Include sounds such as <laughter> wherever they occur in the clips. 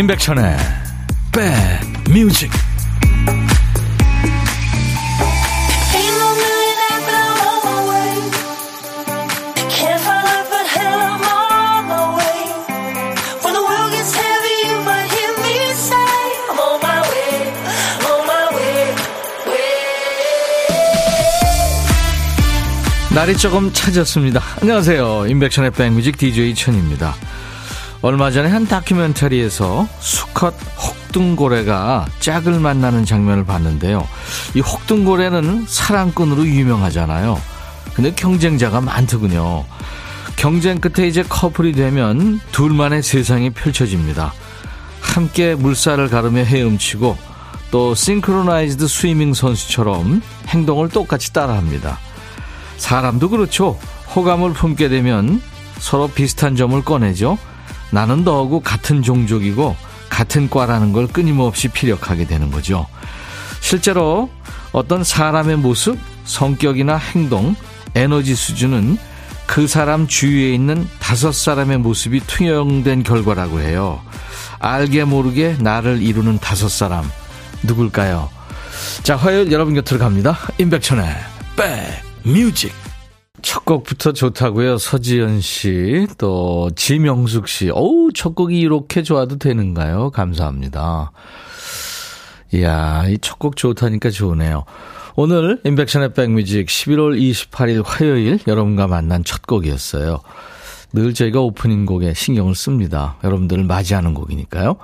임백천의 백뮤직 날이 조금 차졌습니다. 안녕하세요. 임백천의 백뮤직 DJ 천입니다. 얼마 전에 한 다큐멘터리에서 수컷 혹등고래가 짝을 만나는 장면을 봤는데요. 이 혹등고래는 사랑꾼으로 유명하잖아요. 근데 경쟁자가 많더군요. 경쟁 끝에 이제 커플이 되면 둘만의 세상이 펼쳐집니다. 함께 물살을 가르며 헤엄치고 또 싱크로나이즈드 스위밍 선수처럼 행동을 똑같이 따라합니다. 사람도 그렇죠. 호감을 품게 되면 서로 비슷한 점을 꺼내죠. 나는 너하고 같은 종족이고 같은 과라는 걸 끊임없이 피력하게 되는 거죠. 실제로 어떤 사람의 모습, 성격이나 행동, 에너지 수준은 그 사람 주위에 있는 다섯 사람의 모습이 투영된 결과라고 해요. 알게 모르게 나를 이루는 다섯 사람. 누굴까요? 자, 화요일 여러분 곁으로 갑니다. 임백천의 백 뮤직. 첫 곡부터 좋다고요. 서지연 씨, 또 지명숙 씨. 어우, 첫 곡이 이렇게 좋아도 되는가요? 감사합니다. 이야, 이 첫 곡 좋다니까 좋으네요. 오늘 임백천의 백뮤직 11월 28일 화요일 여러분과 만난 첫 곡이었어요. 늘 저희가 오프닝 곡에 신경을 씁니다. 여러분들을 맞이하는 곡이니까요.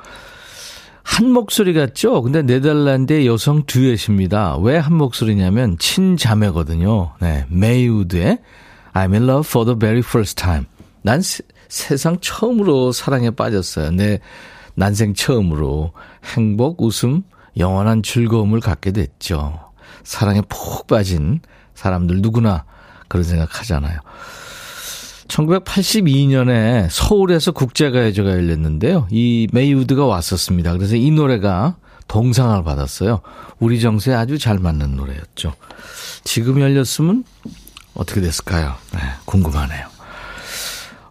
한 목소리 같죠? 근데 네덜란드의 여성 듀엣입니다. 왜 한 목소리냐면 친자매거든요. 네, 메이우드의 I'm in love for the very first time. 난 세, 세상 처음으로 사랑에 빠졌어요. 내 난생 처음으로 행복, 웃음, 영원한 즐거움을 갖게 됐죠. 사랑에 푹 빠진 사람들 누구나 그런 생각 하잖아요. 1982년에 서울에서 국제가요제가 열렸는데요. 이 메이우드가 왔었습니다. 그래서 이 노래가 동상을 받았어요. 우리 정서에 아주 잘 맞는 노래였죠. 지금 열렸으면 어떻게 됐을까요? 네, 궁금하네요.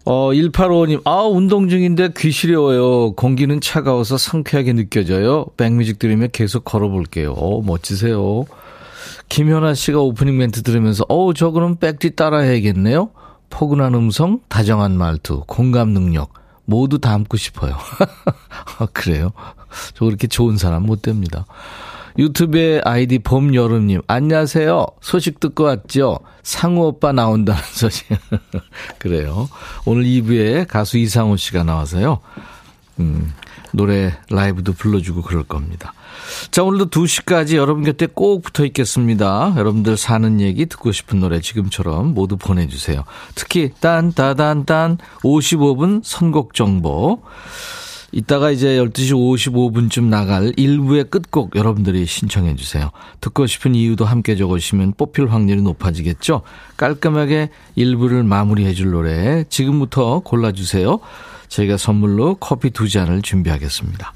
어, 185님, 아, 운동 중인데 귀 시려워요. 공기는 차가워서 상쾌하게 느껴져요. 백뮤직 들으면 계속 걸어볼게요. 어, 멋지세요. 김현아 씨가 오프닝 멘트 들으면서, 어우, 저 그럼 백디 따라 해야겠네요? 포근한 음성, 다정한 말투, 공감 능력 모두 담고 싶어요. <laughs> 아, 그래요? 저 그렇게 좋은 사람 못 됩니다. 유튜브에 아이디 봄여름님, 안녕하세요. 소식 듣고 왔죠? 상우 오빠 나온다는 <laughs> 소식. 그래요. 오늘 2부에 가수 이상호 씨가 나와서요. 음, 노래 라이브도 불러주고 그럴 겁니다. 자, 오늘도 2시까지 여러분 곁에 꼭 붙어 있겠습니다. 여러분들 사는 얘기 듣고 싶은 노래 지금처럼 모두 보내주세요. 특히 딴따단딴 55분 선곡 정보. 이따가 이제 12시 55분쯤 나갈 1부의 끝곡 여러분들이 신청해 주세요. 듣고 싶은 이유도 함께 적으시면 뽑힐 확률이 높아지겠죠? 깔끔하게 1부를 마무리해 줄 노래 지금부터 골라주세요. 저희가 선물로 커피 두 잔을 준비하겠습니다.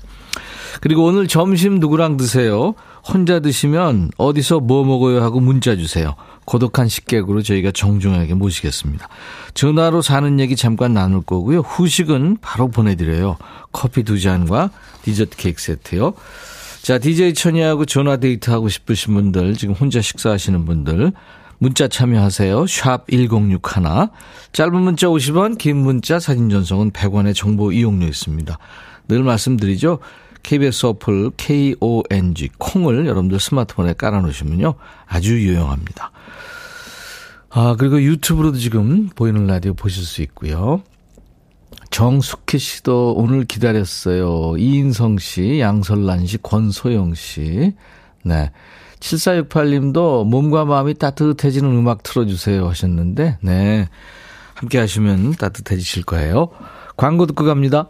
그리고 오늘 점심 누구랑 드세요? 혼자 드시면 어디서 뭐 먹어요 하고 문자 주세요. 고독한 식객으로 저희가 정중하게 모시겠습니다. 전화로 사는 얘기 잠깐 나눌 거고요. 후식은 바로 보내드려요. 커피 두 잔과 디저트 케이크 세트요. 자, DJ 천이하고 전화 데이트 하고 싶으신 분들, 지금 혼자 식사하시는 분들, 문자 참여하세요. 샵 1061. 짧은 문자 50원, 긴 문자 사진 전송은 100원의 정보 이용료 있습니다. 늘 말씀드리죠. KBS 어플 KONG 콩을 여러분들 스마트폰에 깔아놓으시면요. 아주 유용합니다. 아, 그리고 유튜브로도 지금 보이는 라디오 보실 수 있고요. 정숙희 씨도 오늘 기다렸어요. 이인성 씨, 양설란 씨, 권소영 씨. 네. 7468님도 몸과 마음이 따뜻해지는 음악 틀어주세요 하셨는데, 네. 함께 하시면 따뜻해지실 거예요. 광고 듣고 갑니다.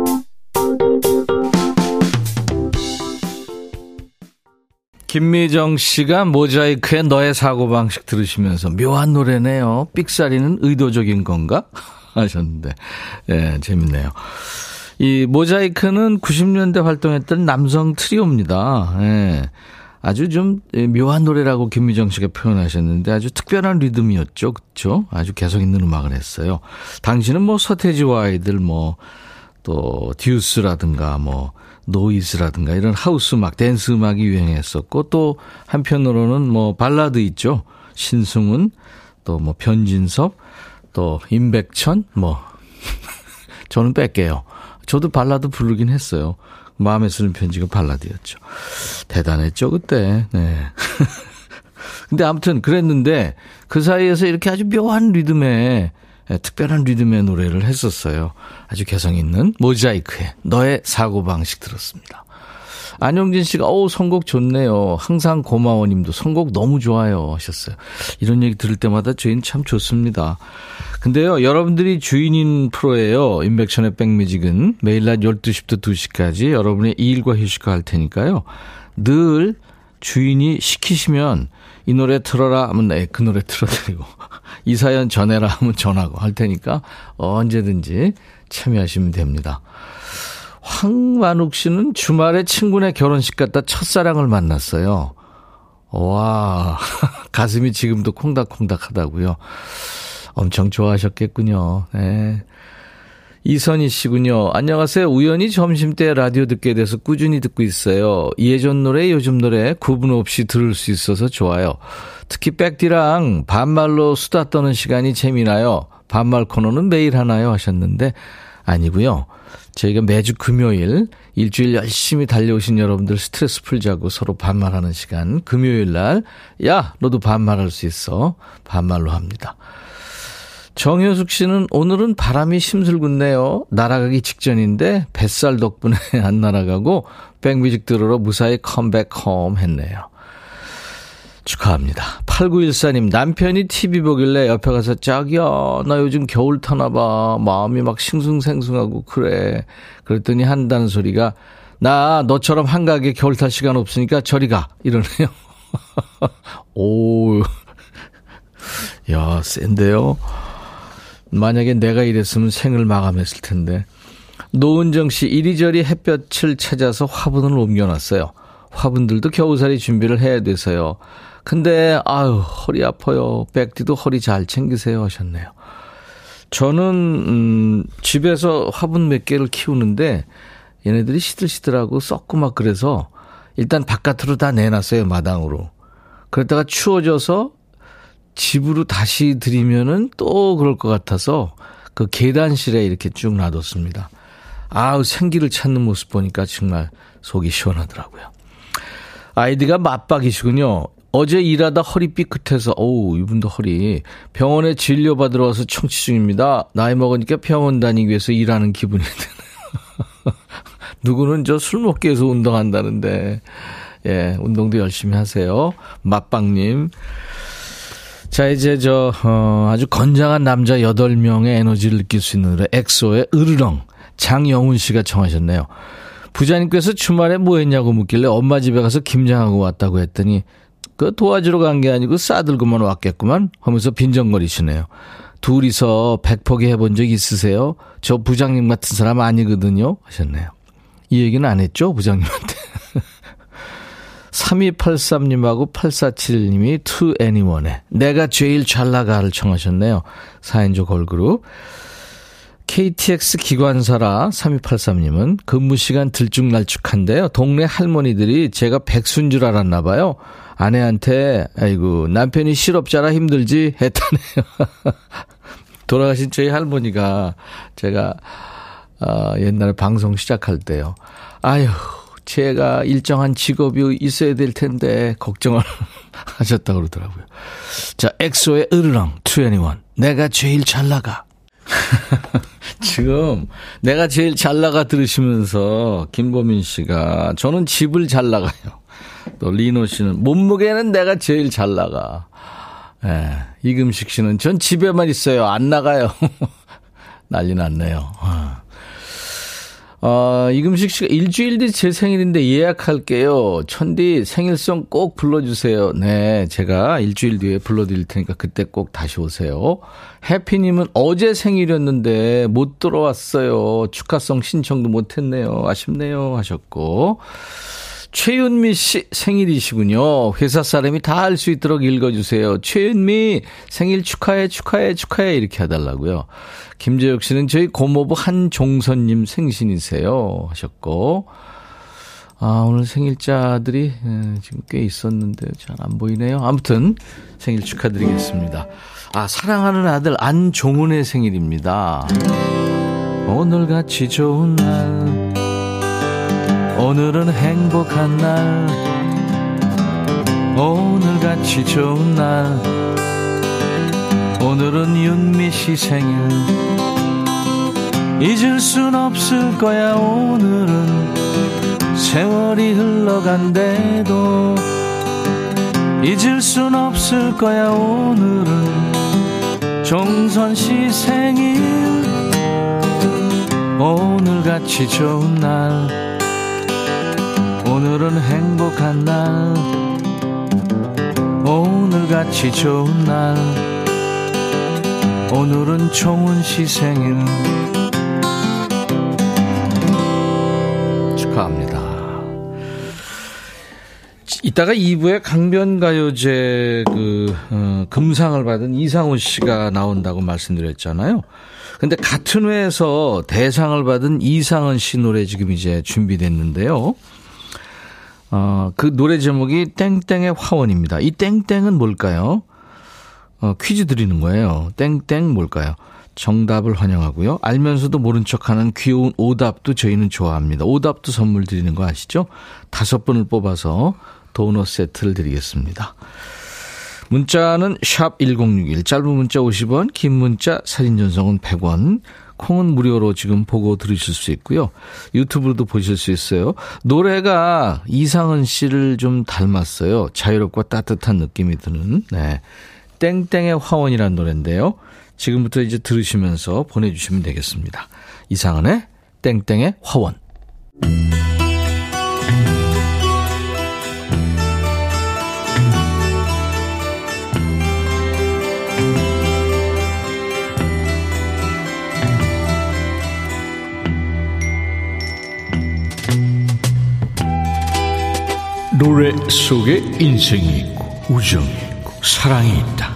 김미정 씨가 모자이크의 너의 사고방식 들으시면서 묘한 노래네요. 삑사리는 의도적인 건가? <laughs> 하셨는데, 예, 네, 재밌네요. 이 모자이크는 90년대 활동했던 남성 트리오입니다. 예. 아주 좀 묘한 노래라고 김미정 씨가 표현하셨는데 아주 특별한 리듬이었죠. 그렇죠? 아주 개성 있는 음악을 했어요. 당시는 뭐 서태지와 아이들 뭐 또 듀스라든가 뭐 노이즈라든가 이런 하우스 음악, 댄스 음악이 유행했었고 또 한편으로는 뭐 발라드 있죠. 신승훈, 또 뭐 변진섭, 또 임백천, 뭐 <laughs> 저는 뺄게요. 저도 발라드 부르긴 했어요. 마음에 쓰는 편지가 발라드였죠. 대단했죠, 그때. 네. <laughs> 근데 아무튼 그랬는데 그 사이에서 이렇게 아주 묘한 리듬의 예, 특별한 리듬의 노래를 했었어요. 아주 개성 있는 모자이크의 너의 사고방식 들었습니다. 안영진 씨가, 어우, 선곡 좋네요. 항상 고마워 님도 선곡 너무 좋아요. 하셨어요. 이런 얘기 들을 때마다 저희는 참 좋습니다. 근데요, 여러분들이 주인인 프로예요. 인백션의 백뮤직은 매일 낮 12시부터 2시까지 여러분의 일과 휴식과 할 테니까요. 늘 주인이 시키시면 이 노래 틀어라 하면 네, 그 노래 틀어드리고 <laughs> 이 사연 전해라 하면 전하고 할 테니까 언제든지 참여하시면 됩니다. 황만욱 씨는 주말에 친구네 결혼식 갔다 첫사랑을 만났어요. 와, <laughs> 가슴이 지금도 콩닥콩닥 하다고요. 엄청 좋아하셨겠군요. 네. 이선희 씨군요. 안녕하세요. 우연히 점심때 라디오 듣게 돼서 꾸준히 듣고 있어요. 예전 노래, 요즘 노래 구분 없이 들을 수 있어서 좋아요. 특히 백디랑 반말로 수다 떠는 시간이 재미나요. 반말 코너는 매일 하나요? 하셨는데 아니고요. 저희가 매주 금요일 일주일 열심히 달려오신 여러분들 스트레스 풀자고 서로 반말하는 시간 금요일 날 야, 너도 반말할 수 있어. 반말로 합니다. 정효숙 씨는 오늘은 바람이 심술궂네요. 날아가기 직전인데 뱃살 덕분에 <laughs> 안 날아가고 백뮤직 들으러 무사히 컴백 홈 했네요. 축하합니다. 8914님, 남편이 TV 보길래 옆에 가서, 자기야, 나 요즘 겨울 타나봐. 마음이 막 싱숭생숭하고 그래. 그랬더니 한다는 소리가, 나 너처럼 한가하게 겨울 탈 시간 없으니까 저리 가. 이러네요. <laughs> 오, 야, 센데요? 만약에 내가 이랬으면 생을 마감했을 텐데. 노은정 씨, 이리저리 햇볕을 찾아서 화분을 옮겨놨어요. 화분들도 겨우살이 준비를 해야 돼서요. 근데, 아유, 허리 아파요. 백디도 허리 잘 챙기세요. 하셨네요. 저는, 음, 집에서 화분 몇 개를 키우는데, 얘네들이 시들시들하고 썩고 막 그래서, 일단 바깥으로 다 내놨어요. 마당으로. 그러다가 추워져서 집으로 다시 들이면은 또 그럴 것 같아서 그 계단실에 이렇게 쭉 놔뒀습니다. 아우, 생기를 찾는 모습 보니까 정말 속이 시원하더라고요. 아이디가 맞박이시군요. 어제 일하다 허리 삐끗해서, 어우, 이분도 허리. 병원에 진료받으러 와서 청취 중입니다. 나이 먹으니까 병원 다니기 위해서 일하는 기분이 드네요. <laughs> 누구는 저 술 먹기 위해서 운동한다는데, 예, 운동도 열심히 하세요. 맞박님. 자, 이제 저, 어, 아주 건장한 남자 8명의 에너지를 느낄 수 있는 노래, 엑소의 으르렁. 장영훈 씨가 청하셨네요. 부자님께서 주말에 뭐 했냐고 묻길래 엄마 집에 가서 김장하고 왔다고 했더니 그 도와주러 간 게 아니고 싸들고만 왔겠구만 하면서 빈정거리시네요. 둘이서 백포기 해본 적 있으세요? 저 부장님 같은 사람 아니거든요. 하셨네요. 이 얘기는 안 했죠? 부장님한테. 3283님하고 8471님이 To Anyone의 내가 제일 잘 나가를 청하셨네요. 4인조 걸그룹. KTX 기관사라 3283님은 근무 시간 들쭉날쭉한데요. 동네 할머니들이 제가 백수인 줄 알았나 봐요. 아내한테 아이고 남편이 실업자라 힘들지 했다네요. <laughs> 돌아가신 저희 할머니가 제가 어, 옛날에 방송 시작할 때요. 아유 제가 일정한 직업이 있어야 될 텐데 걱정을 <laughs> 하셨다고 그러더라고요. 자, 엑소의 으르렁 21. 내가 제일 잘 나가. <laughs> 지금 내가 제일 잘 나가 들으시면서 김보민 씨가 저는 집을 잘 나가요. 또 리노 씨는 몸무게는 내가 제일 잘 나가. 예, 이금식 씨는 전 집에만 있어요. 안 나가요. <laughs> 난리 났네요. 어. 어, 이금식 씨가 일주일 뒤 제 생일인데 예약할게요. 천디 생일송 꼭 불러주세요. 네, 제가 일주일 뒤에 불러드릴 테니까 그때 꼭 다시 오세요. 해피님은 어제 생일이었는데 못 들어왔어요. 축하송 신청도 못했네요. 아쉽네요. 하셨고. 최윤미 씨 생일이시군요. 회사 사람이 다 알 수 있도록 읽어주세요. 최윤미 생일 축하해, 축하해, 축하해. 이렇게 해달라고요. 김재혁 씨는 저희 고모부 한종선님 생신이세요. 하셨고. 아, 오늘 생일자들이 예, 지금 꽤 있었는데 잘 안 보이네요. 아무튼 생일 축하드리겠습니다. 아, 사랑하는 아들 안종훈의 생일입니다. 오늘같이 좋은 날 오늘은 행복한 날. 오늘같이 좋은 날. 오늘은 윤미 씨 생일. 잊을 순 없을 거야 오늘은. 세월이 흘러간대도 잊을 순 없을 거야 오늘은. 종선 씨 생일. 오늘같이 좋은 날 오늘은 행복한 날 오늘같이 좋은 날 오늘은 총은 시 생일 축하합니다. 이따가 2부에 강변가요제 그 어, 금상을 받은 이상훈 씨가 나온다고 말씀드렸잖아요. 근데 같은 회에서 대상을 받은 이상은 씨 노래 지금 이제 준비됐는데요. 어, 그 노래 제목이 땡땡의 화원입니다. 이 땡땡은 뭘까요? 어, 퀴즈 드리는 거예요. 땡땡 뭘까요? 정답을 환영하고요. 알면서도 모른 척하는 귀여운 오답도 저희는 좋아합니다. 오답도 선물 드리는 거 아시죠? 다섯 분을 뽑아서 도넛 세트를 드리겠습니다. 문자는 샵 1061, 짧은 문자 50원, 긴 문자 사진 전송은 100원, 콩은 무료로 지금 보고 들으실 수 있고요. 유튜브로도 보실 수 있어요. 노래가 이상은 씨를 좀 닮았어요. 자유롭고 따뜻한 느낌이 드는, 네. 땡땡의 화원이라는 노래인데요. 지금부터 이제 들으시면서 보내주시면 되겠습니다. 이상은의 땡땡의 화원. 노래 속에 인생이 있고 우정이 있고 사랑이 있다.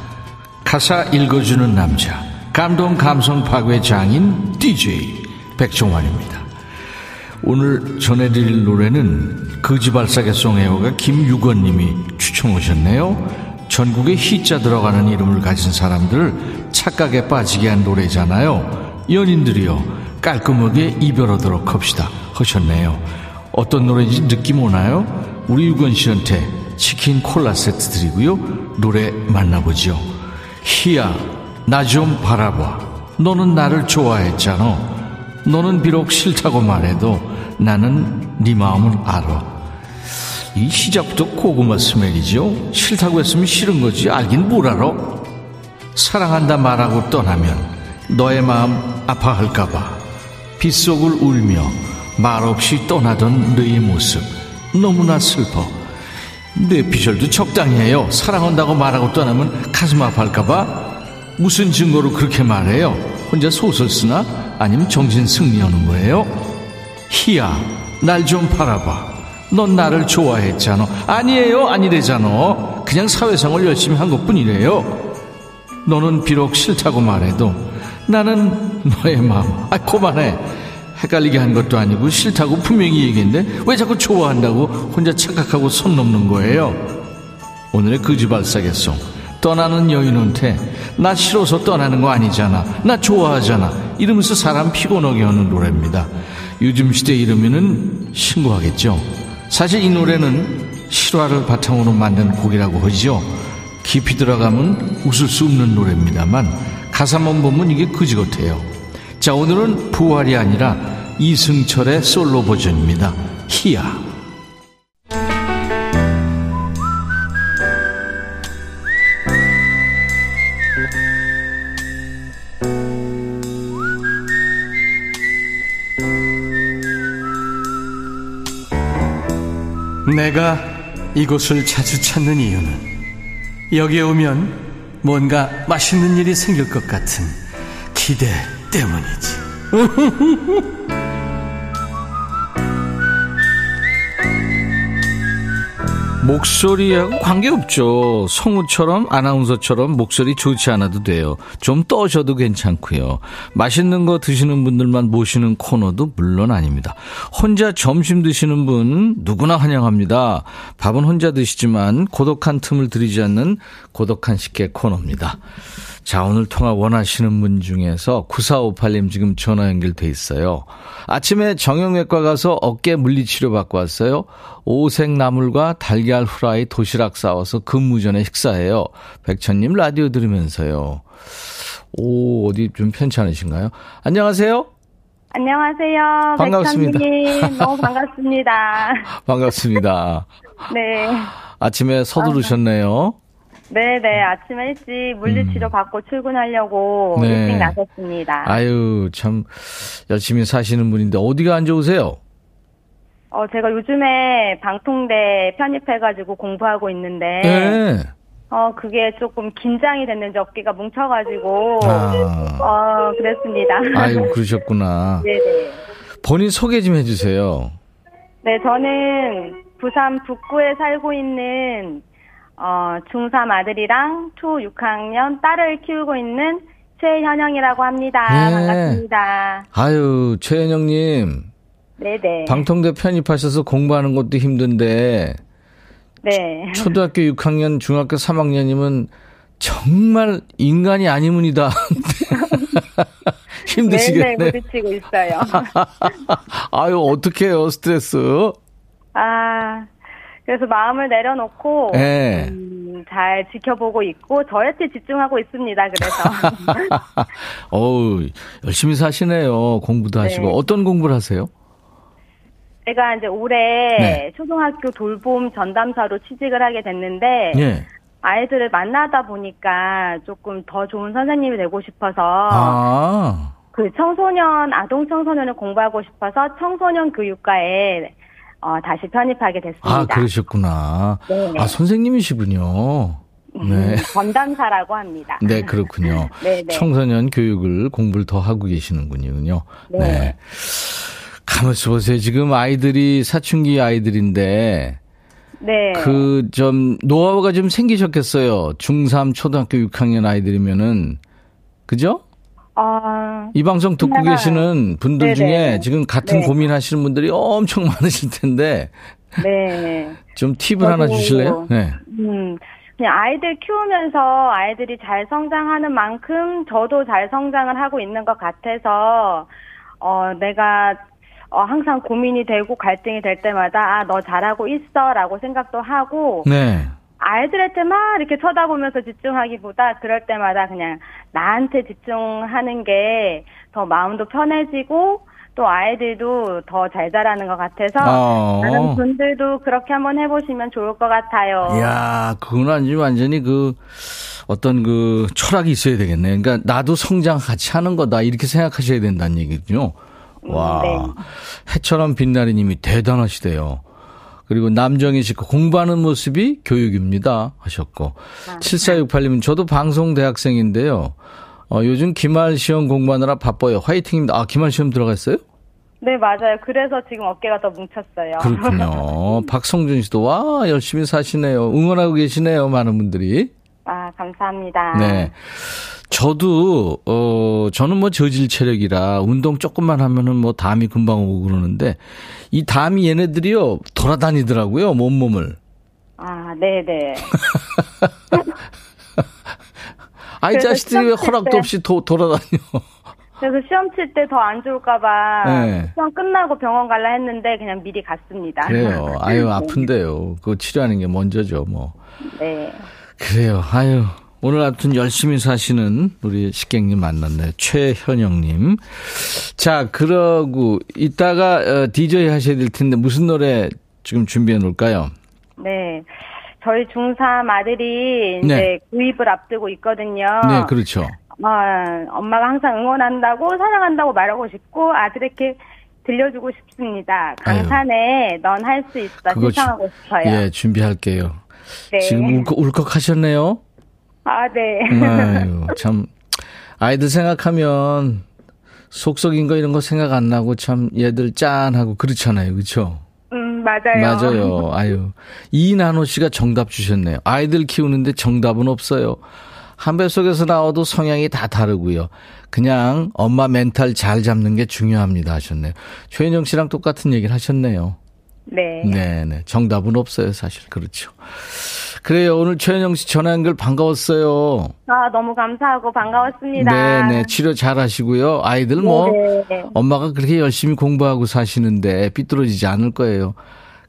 가사 읽어주는 남자 감동 감성 파괴 장인 DJ 백종환입니다. 오늘 전해드릴 노래는 거지발사계송 애호가 김유건님이 추천하셨네요. 전국에 희자 들어가는 이름을 가진 사람들을 착각에 빠지게 한 노래잖아요. 연인들이요 깔끔하게 이별하도록 합시다 하셨네요. 어떤 노래인지 느낌 오나요? 우리 유건 씨한테 치킨 콜라 세트 드리고요. 노래 만나보죠. 희야, 나 좀 바라봐. 너는 나를 좋아했잖아. 너는 비록 싫다고 말해도 나는 네 마음을 알아. 이 시작부터 고구마 스멜이죠. 싫다고 했으면 싫은 거지. 알긴 뭘 알아? 사랑한다 말하고 떠나면 너의 마음 아파할까봐 빗속을 울며 말없이 떠나던 너의 모습 너무나 슬퍼. 내 비절도 적당히 해요. 사랑한다고 말하고 떠나면 가슴 아파할까봐? 무슨 증거로 그렇게 말해요? 혼자 소설 쓰나? 아니면 정신 승리하는 거예요? 희야, 날 좀 바라봐. 넌 나를 좋아했잖아. 아니에요, 아니래잖아. 그냥 사회생활 열심히 한 것 뿐이래요. 너는 비록 싫다고 말해도 나는 너의 마음. 아, 그만해. 헷갈리게 한 것도 아니고 싫다고 분명히 얘기했는데 왜 자꾸 좋아한다고 혼자 착각하고 손 넘는 거예요? 오늘의 거지발사겠송. 떠나는 여인한테 나 싫어서 떠나는 거 아니잖아. 나 좋아하잖아. 이러면서 사람 피곤하게 하는 노래입니다. 요즘 시대 이러면은 신고하겠죠. 사실 이 노래는 실화를 바탕으로 만든 곡이라고 하죠. 깊이 들어가면 웃을 수 없는 노래입니다만 가사만 보면 이게 그지 같아요 자, 오늘은 부활이 아니라 이승철의 솔로 버전입니다. 희야. 내가 이곳을 자주 찾는 이유는 여기에 오면 뭔가 맛있는 일이 생길 것 같은 기대 때문이지. <laughs> 목소리하고 관계없죠. 성우처럼 아나운서처럼 목소리 좋지 않아도 돼요. 좀 떠셔도 괜찮고요. 맛있는 거 드시는 분들만 모시는 코너도 물론 아닙니다. 혼자 점심 드시는 분 누구나 환영합니다. 밥은 혼자 드시지만 고독한 틈을 들이지 않는 고독한 식객 코너입니다. 자, 오늘 통화 원하시는 분 중에서 9458님 지금 전화 연결돼 있어요. 아침에 정형외과 가서 어깨 물리치료 받고 왔어요. 오색나물과 달걀 후라이 도시락 싸워서 근무 전에 식사해요. 백천님 라디오 들으면서요. 오, 어디 좀 편찮으신가요? 안녕하세요. 안녕하세요. 반갑습니다. 백천님, 너무 <laughs> 반갑습니다. 반갑습니다. 네. 아침에 서두르셨네요. 네네, 아침 일찍 물리치료 음. 받고 출근하려고 네. 일찍 나섰습니다. 아유, 참 열심히 사시는 분인데 어디가 안 좋으세요? 어, 제가 요즘에 방통대 편입해가지고 공부하고 있는데, 네. 어, 그게 조금 긴장이 됐는지 어깨가 뭉쳐가지고, 아. 어, 그랬습니다. 아유, <laughs> 그러셨구나. 네네. 본인 소개 좀 해주세요. 네, 저는 부산 북구에 살고 있는 어, 중3 아들이랑 초 6학년 딸을 키우고 있는 최현영이라고 합니다. 네. 반갑습니다. 아유, 최은영님. 네네. 방통대 편입하셔서 공부하는 것도 힘든데, 네. 초등학교 6학년, 중학교 3학년이면 정말 인간이 아니문이다. <laughs> 힘드시겠네. 부딪히고 있어요. <laughs> 아유, 어떡해요, 스트레스. 아, 그래서 마음을 내려놓고, 예. 음, 잘 지켜보고 있고, 저한테 집중하고 있습니다. 그래서. <laughs> 어우, 열심히 사시네요. 공부도 네. 하시고. 어떤 공부를 하세요? 제가 이제 올해 네. 초등학교 돌봄 전담사로 취직을 하게 됐는데, 예. 아이들을 만나다 보니까 조금 더 좋은 선생님이 되고 싶어서 아, 그 청소년 아동 청소년을 공부하고 싶어서 청소년 교육과에 어, 다시 편입하게 됐습니다. 아, 그러셨구나. 네. 아, 선생님이시군요. <laughs> 네. 전담사라고 합니다. 네, 그렇군요. <laughs> 네, 네. 청소년 교육을 공부를 더 하고 계시는군요. 네. 가만있어 보세요. 지금 아이들이 사춘기 아이들인데, 네. 그, 좀, 노하우가 좀 생기셨겠어요. 중3 초등학교 6학년 아이들이면은, 그죠? 어, 이 방송 듣고 네. 계시는 분들 네네. 중에 지금 같은 네. 고민하시는 분들이 엄청 <laughs> 많으실 텐데, 네. 좀 팁을 하나 주실래요? 네. 음, 그냥 아이들 키우면서 아이들이 잘 성장하는 만큼 저도 잘 성장을 하고 있는 것 같아서, 어, 내가, 어, 항상 고민이 되고 갈등이 될 때마다, 아, 너 잘하고 있어, 라고 생각도 하고, 네. 아이들한테 막 이렇게 쳐다보면서 집중하기보다 그럴 때마다 그냥 나한테 집중하는 게 더 마음도 편해지고, 또 아이들도 더 잘 자라는 것 같아서, 어. 다른 분들도 그렇게 한번 해보시면 좋을 것 같아요. 이야, 그건 아주 완전히 그 어떤 그 철학이 있어야 되겠네. 그러니까 나도 성장 같이 하는 거다. 이렇게 생각하셔야 된다는 얘기군요. 와. 네. 해처럼 빛나리 님이 대단하시대요. 그리고 남정희 씨 공부하는 모습이 교육입니다. 하셨고. 7468님은 저도 방송 대학생인데요. 어, 요즘 기말 시험 공부하느라 바빠요. 화이팅입니다. 아, 기말 시험 들어갔어요? 네, 맞아요. 그래서 지금 어깨가 더 뭉쳤어요. 그렇군요. <laughs> 박성준 씨도 와, 열심히 사시네요. 응원하고 계시네요. 많은 분들이. 아, 감사합니다. 네. 저도, 어, 저는 뭐 저질 체력이라 운동 조금만 하면은 뭐 담이 금방 오고 그러는데 이 담이 얘네들이요, 돌아다니더라고요, 몸몸을. 아, 네 네. <laughs> 아이 그래서 자식들이 왜 허락도 때- 없이 도, 돌아다녀. <laughs> 그래서 시험 칠 때 더 안 좋을까봐 네. 시험 끝나고 병원 갈라 했는데 그냥 미리 갔습니다. 그래요. <laughs> 아유, 아픈데요. 그거 치료하는 게 먼저죠, 뭐. 네. 그래요. 아유. 오늘 아무튼 열심히 사시는 우리 식객님 만났네. 최현영님. 자, 그러고 이따가 어, DJ 하셔야 될 텐데 무슨 노래 지금 준비해 놓을까요? 네. 저희 중3 아들이 이제 네. 구입을 앞두고 있거든요. 네, 그렇죠. 어, 엄마가 항상 응원한다고 사랑한다고 말하고 싶고 아들에게 들려주고 싶습니다. 강산에 넌 할 수 있어 그거 신청하고 주- 싶어요. 예, 준비할게요. 네. 지금 울컥, 울컥하셨네요. 아, 네. 아유, <laughs> 참 아이들 생각하면 속속인 거 이런 거 생각 안 나고 참 얘들 짠하고 그렇잖아요. 그렇죠? 음, 맞아요. 맞아요. <laughs> 아유. 이나노 씨가 정답 주셨네요. 아이들 키우는데 정답은 없어요. 한 배 속에서 나와도 성향이 다 다르고요. 그냥 엄마 멘탈 잘 잡는 게 중요합니다 하셨네요. 최인영 씨랑 똑같은 얘기를 하셨네요. 네. 네 네. 정답은 없어요, 사실. 그렇죠. 그래요. 오늘 최은영 씨 전화 연결 반가웠어요. 아, 너무 감사하고 반가웠습니다. 네네. 치료 잘 하시고요. 아이들 뭐, 네. 엄마가 그렇게 열심히 공부하고 사시는데 삐뚤어지지 않을 거예요.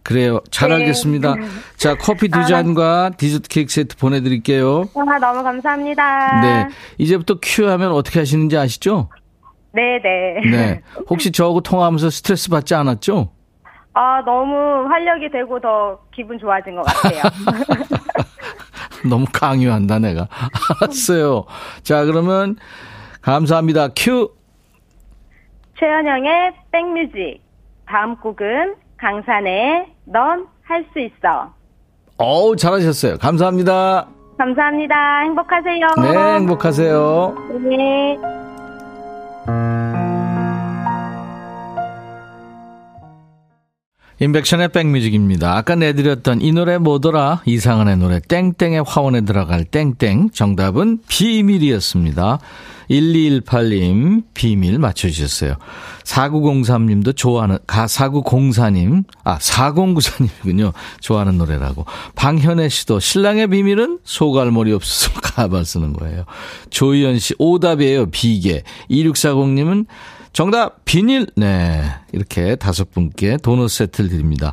그래요. 잘 네. 알겠습니다. 자, 커피 두 잔과 디저트 케이크 세트 보내드릴게요. 아, 너무 감사합니다. 네. 이제부터 큐 하면 어떻게 하시는지 아시죠? 네, 네. 네. 혹시 저하고 통화하면서 스트레스 받지 않았죠? 아, 너무 활력이 되고 더 기분 좋아진 것 같아요. <laughs> 너무 강요한다, 내가. <laughs> 알았어요. 자, 그러면 감사합니다. 큐! 최연영의 백뮤직. 다음 곡은 강산의 넌 할 수 있어. 어우, 잘하셨어요. 감사합니다. 감사합니다. 행복하세요. 네, 행복하세요. 네. 인백션의 백뮤직입니다. 아까 내드렸던 이 노래 뭐더라? 이상한의 노래 땡땡의 화원에 들어갈 땡땡. 정답은 비밀이었습니다. 1218님 비밀 맞춰주셨어요. 4903님도 좋아하는 가 4904님 아 4094님이군요. 좋아하는 노래라고. 방현애 씨도 신랑의 비밀은 소갈머리 없어서 <laughs> 가발 쓰는 거예요. 조희연 씨 오답이에요. 비계. 2640님은 정답 비닐 네 이렇게 다섯 분께 도넛 세트를 드립니다.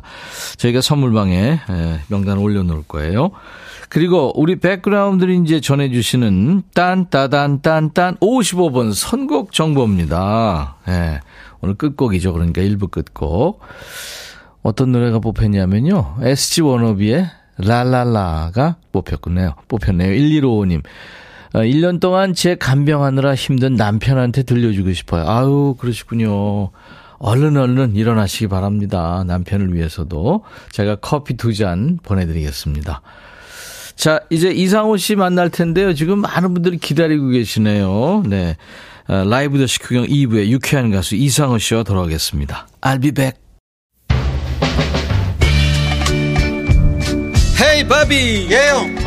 저희가 선물방에 에, 명단 올려놓을 거예요. 그리고 우리 백그라운드를 이제 전해주시는 딴따단딴딴 55번 선곡 정보입니다. 예, 오늘 끝곡이죠. 그러니까 1부 끝곡. 어떤 노래가 뽑혔냐면요. SG 워너비의 랄랄라가 뽑혔군요. 뽑혔네요. 1155님. 어, 1년 동안 제 간병하느라 힘든 남편한테 들려주고 싶어요. 아유, 그러시군요. 얼른 얼른 일어나시기 바랍니다. 남편을 위해서도. 제가 커피 두 잔 보내드리겠습니다. 자, 이제 이상호 씨 만날 텐데요. 지금 많은 분들이 기다리고 계시네요. 네. 어, 라이브 더 식후경 2부에 유쾌한 가수 이상호 씨와 돌아오겠습니다. I'll be back. 헤이 바비 예영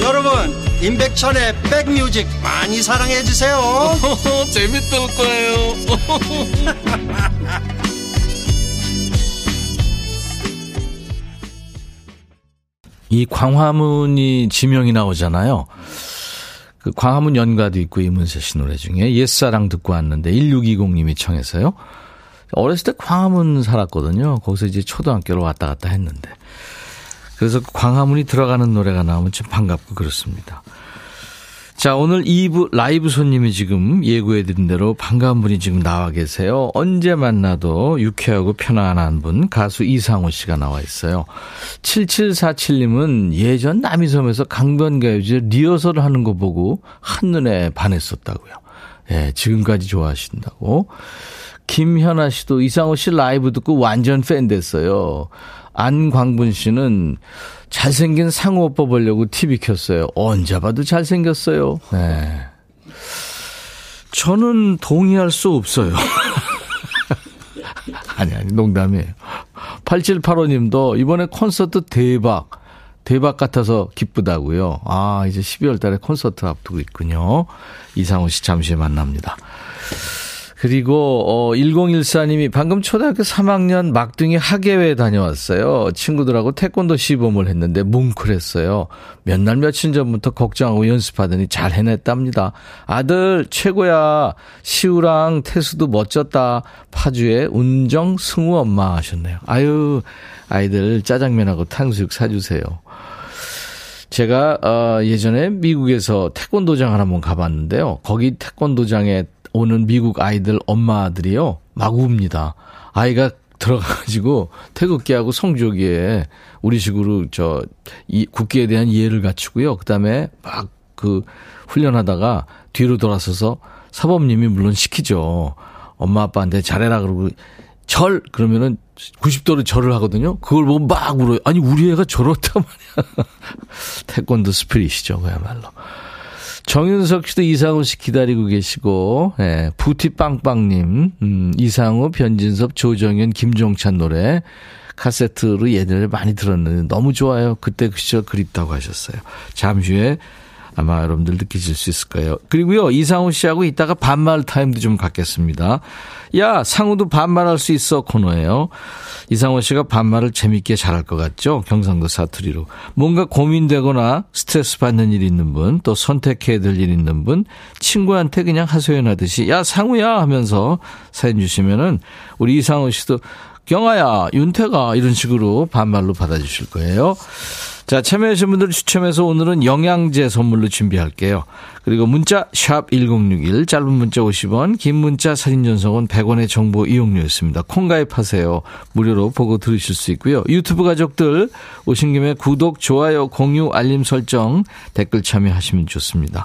여러분 임백천의 백뮤직 많이 사랑해 주세요 <laughs> 재밌을 거예요 <laughs> 이 광화문이 지명이 나오잖아요. 그 광화문 연가도 있고 이문세 씨 노래 중에 옛사랑 듣고 왔는데 1620님이 청해서요. 어렸을 때 광화문 살았거든요. 거기서 이제 초등학교를 왔다 갔다 했는데. 그래서 그 광화문이 들어가는 노래가 나오면 참 반갑고 그렇습니다. 자, 오늘 2부 라이브 손님이 지금 예고해드린 대로 반가운 분이 지금 나와 계세요. 언제 만나도 유쾌하고 편안한 분, 가수 이상호 씨가 나와 있어요. 7747님은 예전 남이섬에서 강변가요제 리허설을 하는 거 보고 한눈에 반했었다고요. 예, 지금까지 좋아하신다고. 김현아 씨도 이상호 씨 라이브 듣고 완전 팬 됐어요. 안광분 씨는 잘생긴 상우 오빠 보려고 TV 켰어요. 언제 봐도 잘생겼어요. 네. 저는 동의할 수 없어요. <laughs> 아니, 아니, 농담이에요. 8785님도 이번에 콘서트 대박. 대박 같아서 기쁘다고요. 아, 이제 12월 달에 콘서트 앞두고 있군요. 이상우 씨 잠시 만납니다. 그리고 어 1014님이 방금 초등학교 3학년 막둥이 학예회 다녀왔어요. 친구들하고 태권도 시범을 했는데 뭉클했어요. 몇 날 며칠 전부터 걱정하고 연습하더니 잘 해냈답니다. 아들 최고야. 시우랑 태수도 멋졌다. 파주의 운정 승우 엄마 하셨네요. 아유 아이들 짜장면하고 탕수육 사주세요. 제가 어 예전에 미국에서 태권도장 하나 한번 가봤는데요. 거기 태권도장에 오는 미국 아이들 엄마들이요. 막 웁니다. 아이가 들어가가지고 태극기하고 성조기에 우리식으로 저, 이 국기에 대한 이해를 갖추고요. 그 다음에 막 그 훈련하다가 뒤로 돌아서서 사범님이 물론 시키죠. 엄마 아빠한테 잘해라 그러고 절! 그러면은 90도로 절을 하거든요. 그걸 보고 막 울어요. 아니, 우리 애가 저렇단 말이야. <laughs> 태권도 스피릿이죠, 그야말로. 정윤석 씨도 이상우 씨 기다리고 계시고, 예, 부티빵빵님, 음, 이상우, 변진섭, 조정현, 김종찬 노래 카세트로 예전에 많이 들었는데 너무 좋아요. 그때 그 시절 그립다고 하셨어요. 잠시 후에 아마 여러분들 느끼실 수 있을 거예요. 그리고요, 이상우 씨하고 이따가 반말 타임도 좀 갖겠습니다. 야, 상우도 반말할 수 있어 코너예요. 이상호 씨가 반말을 재밌게 잘할 것 같죠? 경상도 사투리로. 뭔가 고민되거나 스트레스 받는 일 있는 분, 또 선택해야 될 일 있는 분, 친구한테 그냥 하소연하듯이, 야, 상우야! 하면서 사연 주시면은, 우리 이상호 씨도, 경아야, 윤태가, 이런 식으로 반말로 받아주실 거예요. 자, 참여하신 분들 추첨해서 오늘은 영양제 선물로 준비할게요. 그리고 문자 샵 1061, 짧은 문자 50원, 긴 문자 사진 전송은 100원의 정보 이용료였습니다. 콩 가입하세요. 무료로 보고 들으실 수 있고요. 유튜브 가족들 오신 김에 구독, 좋아요, 공유, 알림 설정, 댓글 참여하시면 좋습니다.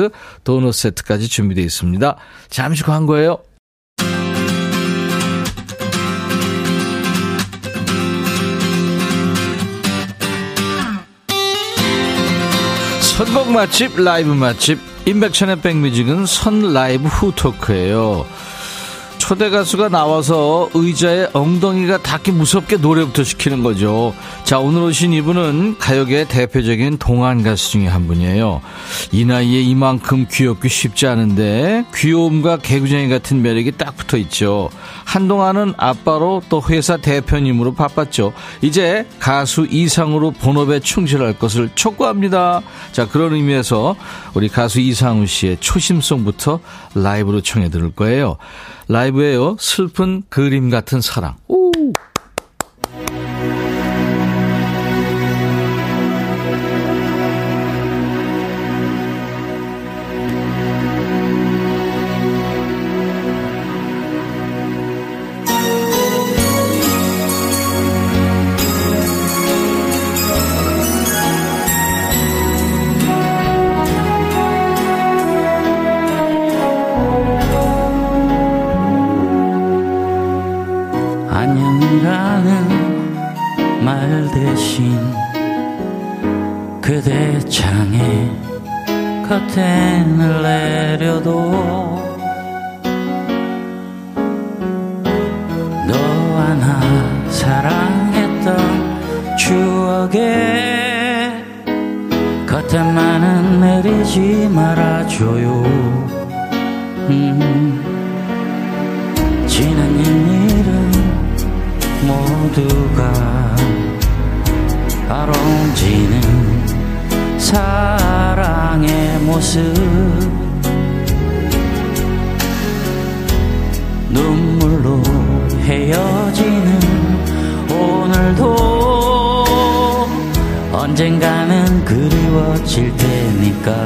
도넛 세트까지 준비되어 있습니다. 잠시 광고예요. 선곡 맛집, 라이브 맛집, 인백천의 백뮤직은 선 라이브 후 토크예요. 초대 가수가 나와서 의자에 엉덩이가 닿기 무섭게 노래부터 시키는 거죠. 자, 오늘 오신 이분은 가요계 대표적인 동안 가수 중에 한 분이에요. 이 나이에 이만큼 귀엽기 쉽지 않은데 귀여움과 개구쟁이 같은 매력이 딱 붙어 있죠. 한동안은 아빠로 또 회사 대표님으로 바빴죠. 이제 가수 이상으로 본업에 충실할 것을 촉구합니다. 자, 그런 의미에서 우리 가수 이상우 씨의 초심송부터 라이브로 청해 들을 거예요. 라이브에요. 슬픈 그림 같은 사랑. 오. 언젠가는 그리워질 테니까.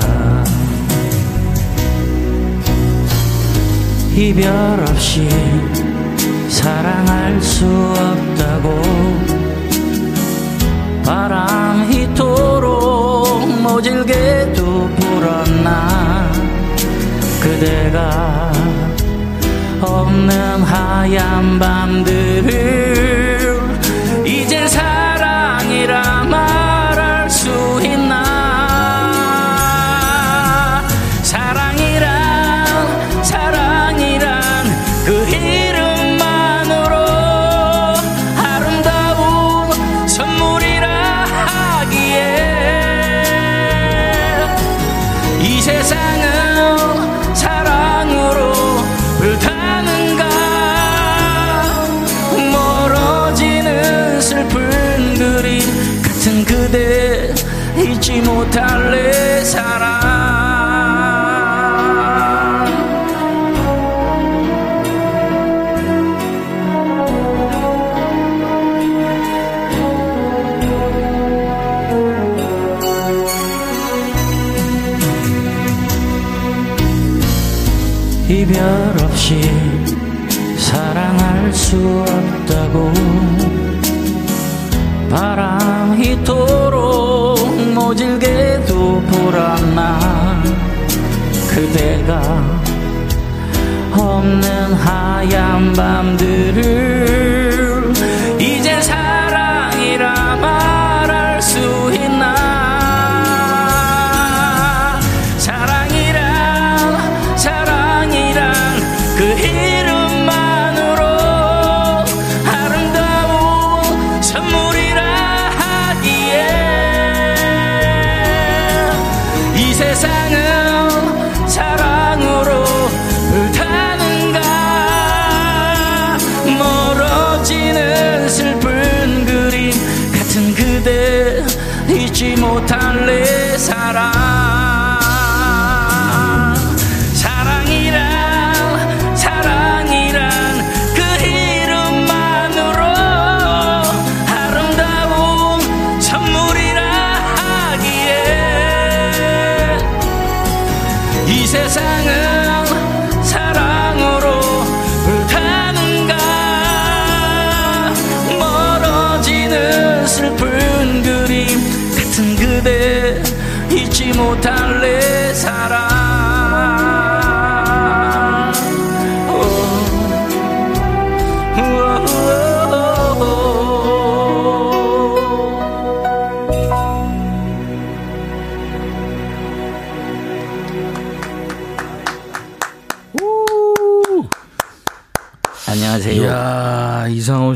이별 없이 사랑할 수 없다고. 바람 이 토록 모질게도 불었나. 그대가 없는 하얀 밤들을 밤들을 사랑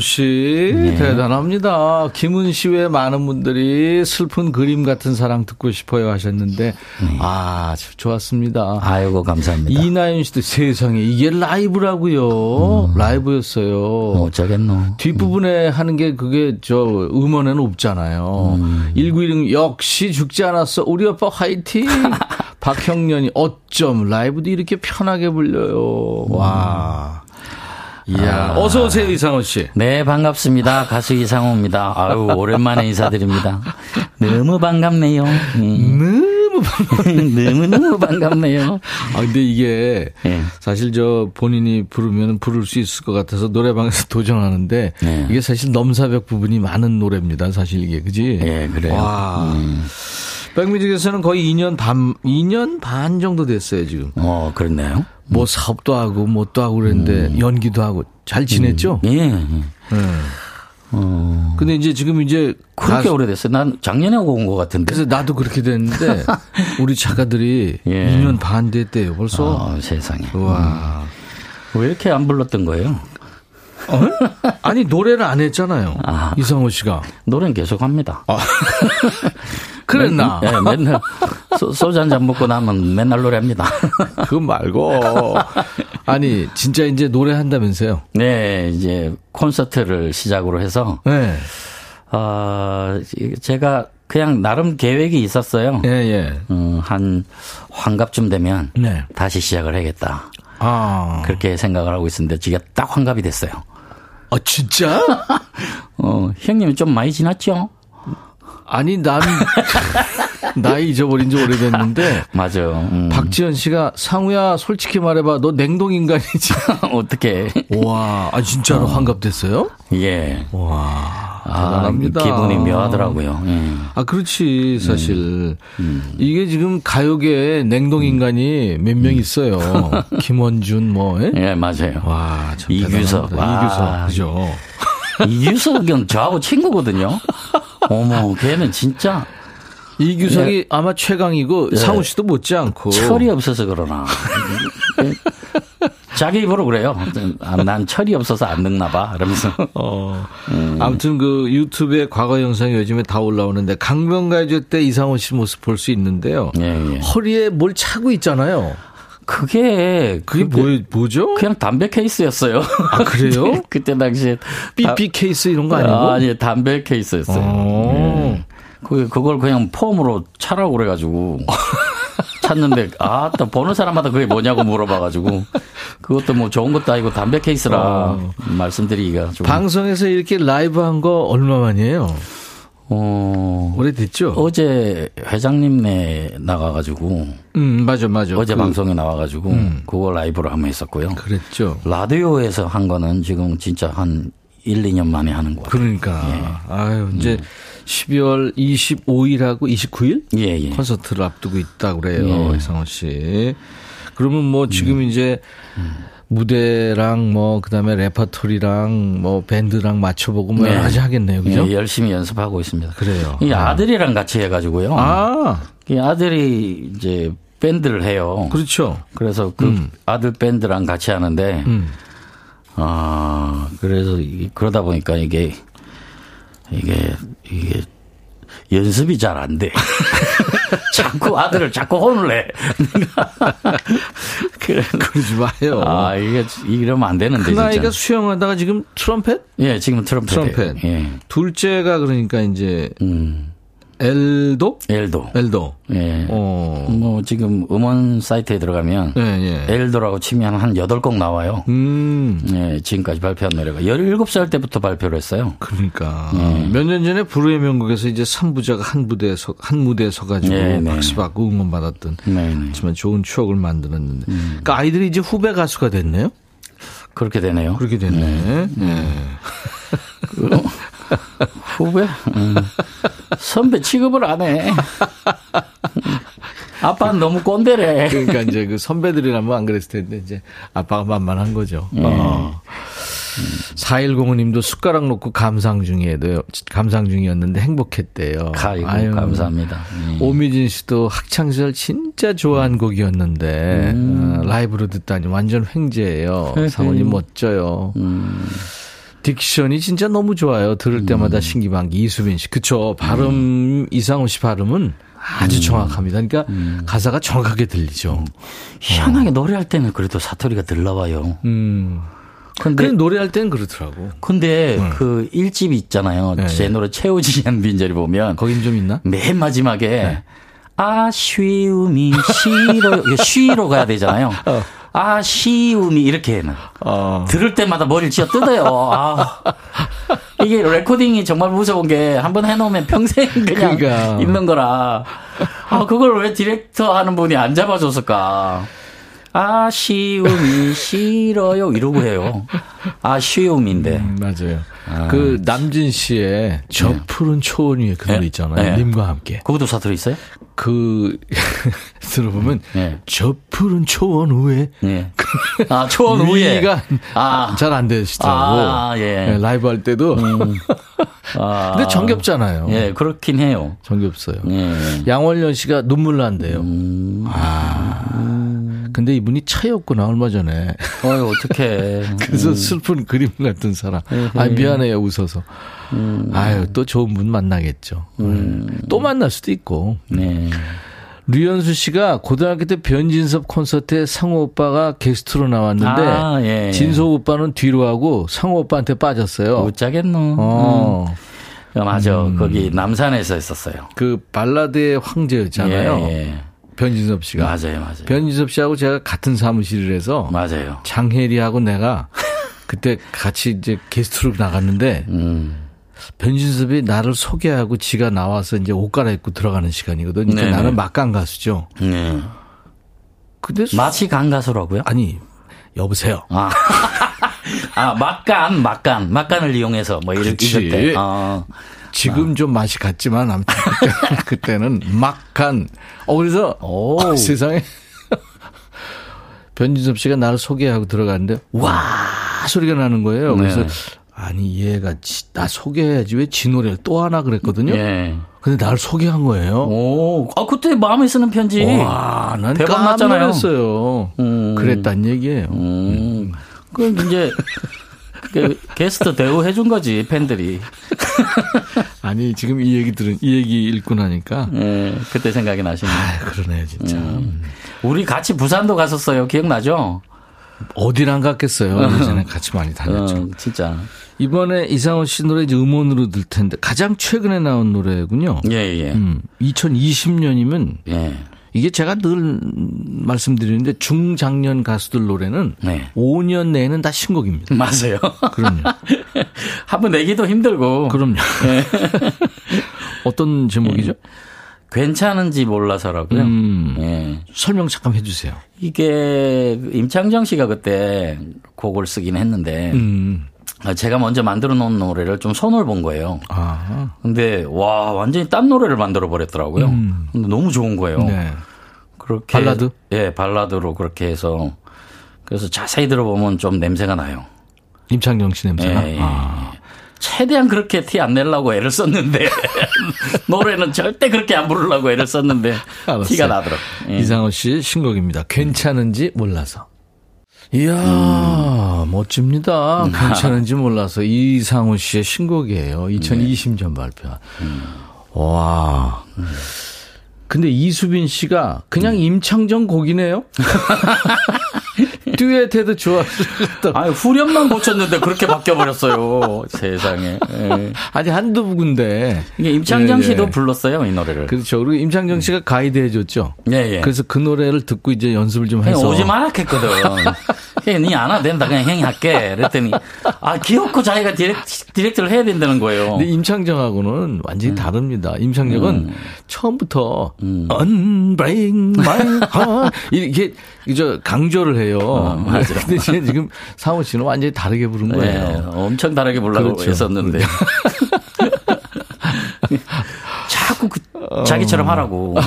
이상호 씨, 네. 대단합니다. 김은 씨 외에 많은 분들이 슬픈 그림 같은 사랑 듣고 싶어요 하셨는데, 아, 좋았습니다. 네. 아이고 감사합니다. 이나윤 씨도 세상에, 이게 라이브라고요 음. 라이브였어요. 뭐 어쩌겠노. 뒷부분에 하는 게 그게 저 음원에는 없잖아요. 음. 1916 역시 죽지 않았어. 우리 오빠 화이팅! <laughs> 박형년이 어쩜 라이브도 이렇게 편하게 불려요. 와. 이야. 어서 오세요, 이상호 씨. 네, 반갑습니다. 가수 이상호입니다. 아유, 오랜만에 인사드립니다. 너무 반갑네요. 음. 너무 너무 너무 <laughs> 반갑네요. 아, 근데 이게 예. 사실 저 본인이 부르면 부를 수 있을 것 같아서 노래방에서 <laughs> 도전하는데 네. 이게 사실 넘사벽 부분이 많은 노래입니다. 사실 이게. 그지? 예, 그래요. 와. 백뮤직에서는 거의 2년 반, 2년 반 정도 됐어요, 지금. 어, 그렇네요. 뭐 사업도 하고 뭣도 하고 그랬는데 연기도 하고 잘 지냈죠? 예. 예. 네. 어, 근데 이제 지금 이제 그렇게 가수- 오래됐어요. 난 작년에 오고 온 것 같은데. 그래서 나도 그렇게 됐는데 <laughs> 우리 작가들이 예. 2년 반 됐대요. 벌써. 어, 세상에. 와. 왜 이렇게 안 불렀던 거예요? 어? 아니 노래를 안 했잖아요. 아. 이상호 씨가. 노래는 계속 합니다. <laughs> 그랬나? 예, 맨날 소, 소주 한 잔 먹고 나면 맨날 노래합니다. <laughs> 그거 말고. 아니 진짜 이제 노래 한다면서요? 네, 이제 콘서트를 시작으로 해서 네. 어, 제가 그냥 나름 계획이 있었어요. 예 예. 음, 한 환갑쯤 되면 네. 다시 시작을 해야겠다. 아. 그렇게 생각을 하고 있었는데 지금 딱 환갑이 됐어요. 아 진짜? <laughs> 어, 형님이 좀 많이 지났죠? 아니 난 <laughs> 나이 잊어버린 지 오래됐는데. 맞아. 음. 박지현 씨가 상우야 솔직히 말해봐 너 냉동 인간이지. <laughs> 어떻게? 와, 아 진짜로 환갑됐어요? 예. 와, 아, 대단합니다. 기분이 묘하더라고요. 예. 아 그렇지 사실 음. 이게 지금 가요계에 냉동 인간이 몇 명 있어요. <laughs> 김원준 뭐. 예? 예, 맞아요. 와, 참 이규석. 와. 이규석 그죠. 이규석은 저하고 친구거든요. 어머, 걔는 진짜 이규석이 아마 최강이고 예. 상우 씨도 못지않고 철이 없어서 그러나. <laughs> 자기 입으로 그래요. 아, 난 철이 없어서 안 늙나 봐. 이러면서. 어. 아무튼 그 유튜브에 과거 영상이 요즘에 다 올라오는데 강변가요제 때 이상호 씨 모습 볼 수 있는데요. 예, 예. 허리에 뭘 차고 있잖아요. 그게 그게 뭐, 뭐죠? 그냥 담배 케이스였어요. 아, 그래요? <laughs> 그때 당시에 삐삐 케이스 이런 거 아니고? 아, 아니 담배 케이스였어요. 어. 예. 그 그걸 그냥 폼으로 차라고 그래가지고 <laughs> 찾는데 아또 보는 사람마다 그게 뭐냐고 물어봐가지고 그것도 뭐 좋은 것도 아니고 담배 케이스라 어. 말씀드리기가 좀 방송에서 이렇게 라이브 한 거 얼마 만이에요? 어, 오래됐죠? 어제 회장님네 나가가지고 음, 맞아, 맞아. 어제 그- 방송에 나와가지고 그거 라이브로 한번 했었고요. 그랬죠. 라디오에서 한 거는 지금 진짜 한 1, 2년 만에 하는 것 같아요. 그러니까. 예. 아유, 이제 음. 12월 25일하고 29일? 예, 예. 콘서트를 앞두고 있다고 그래요, 예. 이상호 씨. 그러면 뭐 지금 음. 이제 무대랑 뭐 그다음에 레퍼토리랑 뭐 밴드랑 맞춰보고 뭐 여러 가지 하겠네요, 그죠? 예, 열심히 연습하고 있습니다. 그래요. 이 아. 아들이랑 같이 해가지고요. 아, 이 아들이 이제 밴드를 해요. 그렇죠. 그래서 그 아들 밴드랑 같이 하는데, 음. 아, 그래서 그러다 보니까 이게, 이게, 이게, 연습이 잘 안 돼. <laughs> <laughs> 자꾸 아들을 자꾸 혼을 내. <laughs> 그래. 그러지 마요. 아, 이게, 이러면 안 되는데, 큰 아이가 진짜. 수영하다가 지금 트럼펫? 예, 지금 트럼펫. 트럼펫. 예. 둘째가 그러니까 이제 음, 엘도? 엘도. 엘도. 예. 어. 뭐, 지금 음원 사이트에 들어가면, 예, 예. 엘도라고 치면 한 8곡 나와요. 음. 예, 지금까지 발표한 노래가 17살 때부터 발표를 했어요. 그러니까 예. 몇년 전에 불후의 명곡에서 이제 3부자가 한 무대에 서, 한 무대에 서 가지고 네, 네. 박수 받고 응원 받았던 네, 네. 하지만 좋은 추억을 만들었는데 음. 그러니까 아이들이 이제 후배 가수가 됐네요. 그렇게 되네요. 그렇게 됐네. 예. <laughs> <laughs> 후배? 음. 선배 취급을 안 해. 아빠는 너무 꼰대래. 그러니까 이제 그 선배들이라면 안 그랬을 텐데 이제 아빠가 만만한 거죠. 예. 어. 4105님도 숟가락 놓고 감상 중이에요. 감상 중이었는데 행복했대요. 아이고, 아유. 감사합니다. 예. 오미진 씨도 학창시절 진짜 좋아한 곡이었는데 어, 라이브로 듣다니 완전 횡재예요. <laughs> 상훈이 멋져요. 딕션이 진짜 너무 좋아요. 들을 때마다 신기반기 이수빈 씨. 그쵸. 발음 이상호 씨 발음은 아주 정확합니다. 그러니까 가사가 정확하게 들리죠. 희한하게 노래할 때는 그래도 사투리가 들러와요. 음. 근데, 노래할 때는 그렇더라고. 근데 그 일집 있잖아요. 네, 제 네. 노래 최우진 빈절이 보면 거긴 좀 있나? 맨 마지막에 네. 아쉬움이 시로 쉬로 가야 되잖아요. <laughs> 아쉬움이 이렇게는 어. 들을 때마다 머리를 쥐어 뜯어요. <laughs> 아. 이게 레코딩이 정말 무서운 게 한 번 해놓으면 평생 그냥 그러니까. 있는 거라. 아 그걸 왜 디렉터 하는 분이 안 잡아줬을까? 아쉬움이 싫어요 이러고 해요. 아쉬움인데. 음, 맞아요. 그 남진 씨의 저 푸른 초원 위에 그 노래 네. 있잖아요. 네. 님과 함께. 거기도 사투리 있어요? 그 <laughs> 들어보면 네. 저 푸른 초원 위에 네. 아 초원 위에. 아. 잘안 되시더라고. 아, 예. 네, 라이브 할 때도. <laughs> 아. 근데 정겹잖아요. 예, 그렇긴 해요. 정겹어요. 예. 양월련 씨가 눈물 난대요. 음. 아. 근데 이분이 차였구나, 얼마 전에. 어이, 어떡해. <laughs> 그래서 슬픈 그림 같은 사람. 아, 미안해요, 웃어서. 아유, 또 좋은 분 만나겠죠. 또 만날 수도 있고. 네. 류현수 씨가 고등학교 때 변진섭 콘서트에 상호 오빠가 게스트로 나왔는데 아, 예. 진석 오빠는 뒤로 하고 상호 오빠한테 빠졌어요. 못 자겠노. 어. 음. 맞아. 거기 남산에서 했었어요. 그 발라드의 황제였잖아요. 예, 예. 변진섭 씨가. 맞아요, 맞아요. 변진섭 씨하고 제가 같은 사무실을 해서 맞아요. 장혜리하고 내가 <laughs> 그때 같이 이제 게스트로 나갔는데 음. 변진섭이 나를 소개하고 지가 나와서 이제 옷 갈아입고 들어가는 시간이거든요. 그러니까. 나는 막강 가수죠. 네. 근데 소- 마치 강가수라고요? 아니 여보세요. 아. <laughs> 아, 막간, 막간, 막간을 이용해서 뭐. 이럴 때. 아, 지금 좀 맛이 갔지만 아무튼 <laughs> 그때는, 그때는 막간. 어 그래서 오. 어, 세상에 <laughs> 변진섭 씨가 나를 소개하고 들어갔는데 와 소리가 나는 거예요. 그래서 네. 아니 얘가 지- 나 소개해야지 왜 지 노래를 또 하나 그랬거든요. 예. 근데 나를 소개한 거예요. 오, 아, 그때 마음에 쓰는 편지. 와, 난 대박 났잖아요. 음. 그랬단 얘기예요. 음. 그럼 이제, 그 <laughs> 게스트 대우 해 준 거지, 팬들이. <laughs> 아니 지금 이 얘기 들은 이 얘기 읽고 나니까 예, 그때 생각이 나시네요. 아 그러네요 진짜. 우리 같이 부산도 갔었어요. 기억나죠? 어디를 안 갔겠어요. 예전에 같이 많이 다녔죠. 어, 진짜. 이번에 이상호 씨 노래 이제 음원으로 들 텐데 가장 최근에 나온 노래군요. 예, 예. 음, 2020년이면 예. 이게 제가 늘 말씀드리는데 중장년 가수들 노래는 네. 5년 내에는 다 신곡입니다. 맞아요. 그럼요. <laughs> 한번 내기도 힘들고. 그럼요. <laughs> 어떤 제목이죠? 괜찮은지 몰라서라고요. 음. 예. 설명 잠깐 해주세요. 이게 임창정 씨가 그때 곡을 쓰긴 했는데 음. 아, 제가 먼저 만들어 놓은 노래를 좀 손을 본 거예요. 아, 근데 와 완전히 딴 노래를 만들어 버렸더라고요. 근데 너무 좋은 거예요. 음. 네. 그렇게 발라드? 예, 발라드로 그렇게 해서 그래서 자세히 들어보면 좀 냄새가 나요. 임창정 씨 냄새가. 예, 예. 아. 최대한 그렇게 티 안 내려고 애를 썼는데 <laughs> 노래는 절대 그렇게 안 부르려고 애를 썼는데 <laughs> 알았어요. 티가 나더라고. 예. 이상호 씨 신곡입니다. 괜찮은지 몰라서. 이야, 음. 멋집니다. 괜찮은지 몰라서 이상호 씨의 신곡이에요. 2020년 발표한. 음. 와. 근데 이수빈 씨가 그냥 음. 임창정 곡이네요. <laughs> 듀엣 해도 좋았을 것 같다. 아 후렴만 고쳤는데 그렇게 바뀌어 버렸어요. <laughs> 세상에. 예. 아니 한두 군데. 이게 임창정 예, 예. 씨도 불렀어요 이 노래를. 그렇죠. 그리고 임창정 씨가 가이드 해줬죠. 예, 예. 그래서 그 노래를 듣고 이제 연습을 좀 해서. 오지 마라 했거든. 니안 와도 된다. 그냥 형이 할게. 그랬더니 아 귀엽고 자기가 direc, direct를 해야 된다는 거예요. 근데 임창정하고는 완전히 다릅니다. 임창정은 처음부터 음. Unbreak my heart 이렇게 저 강조를 해요. 어, 맞아. 근데 지금 상호 씨는 완전히 다르게 부른 네, 거예요. 엄청 다르게 보려고 그렇죠. 했었는데. <laughs> 자꾸 그 자기처럼 하라고. <laughs>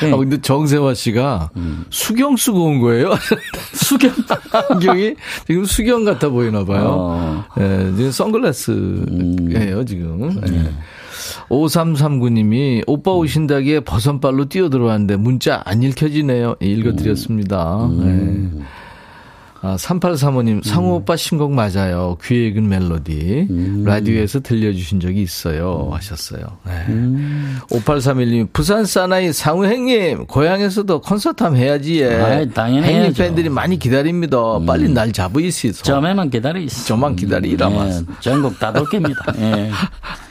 아, 근데 정세화 씨가 음. 수경 쓰고 온 거예요. <laughs> 수경. 안경이 지금 수경 같아 보이나 봐요. 어. 음. 예, 지금 선글라스예요 지금. 예. 5339님이 오빠 오신다기에 버선발로 뛰어 들어왔는데 문자 안 읽혀지네요. 예, 읽어드렸습니다. 음. 예. 아, 3835님, 상호 오빠 신곡 맞아요. 귀에 익은 멜로디. 음. 라디오에서 들려주신 적이 있어요. 하셨어요. 네. 5831님, 부산 사나이 상우 형님, 고향에서도 콘서트 한번 해야지. 예. 아이, 당연히 형님 해야죠. 음. 팬들이 많이 기다립니다. 빨리 날 잡으이시소. 점에만 기다리시. 저만 기다리라마. 예, 전국 다 돌깁니다. 예. <laughs>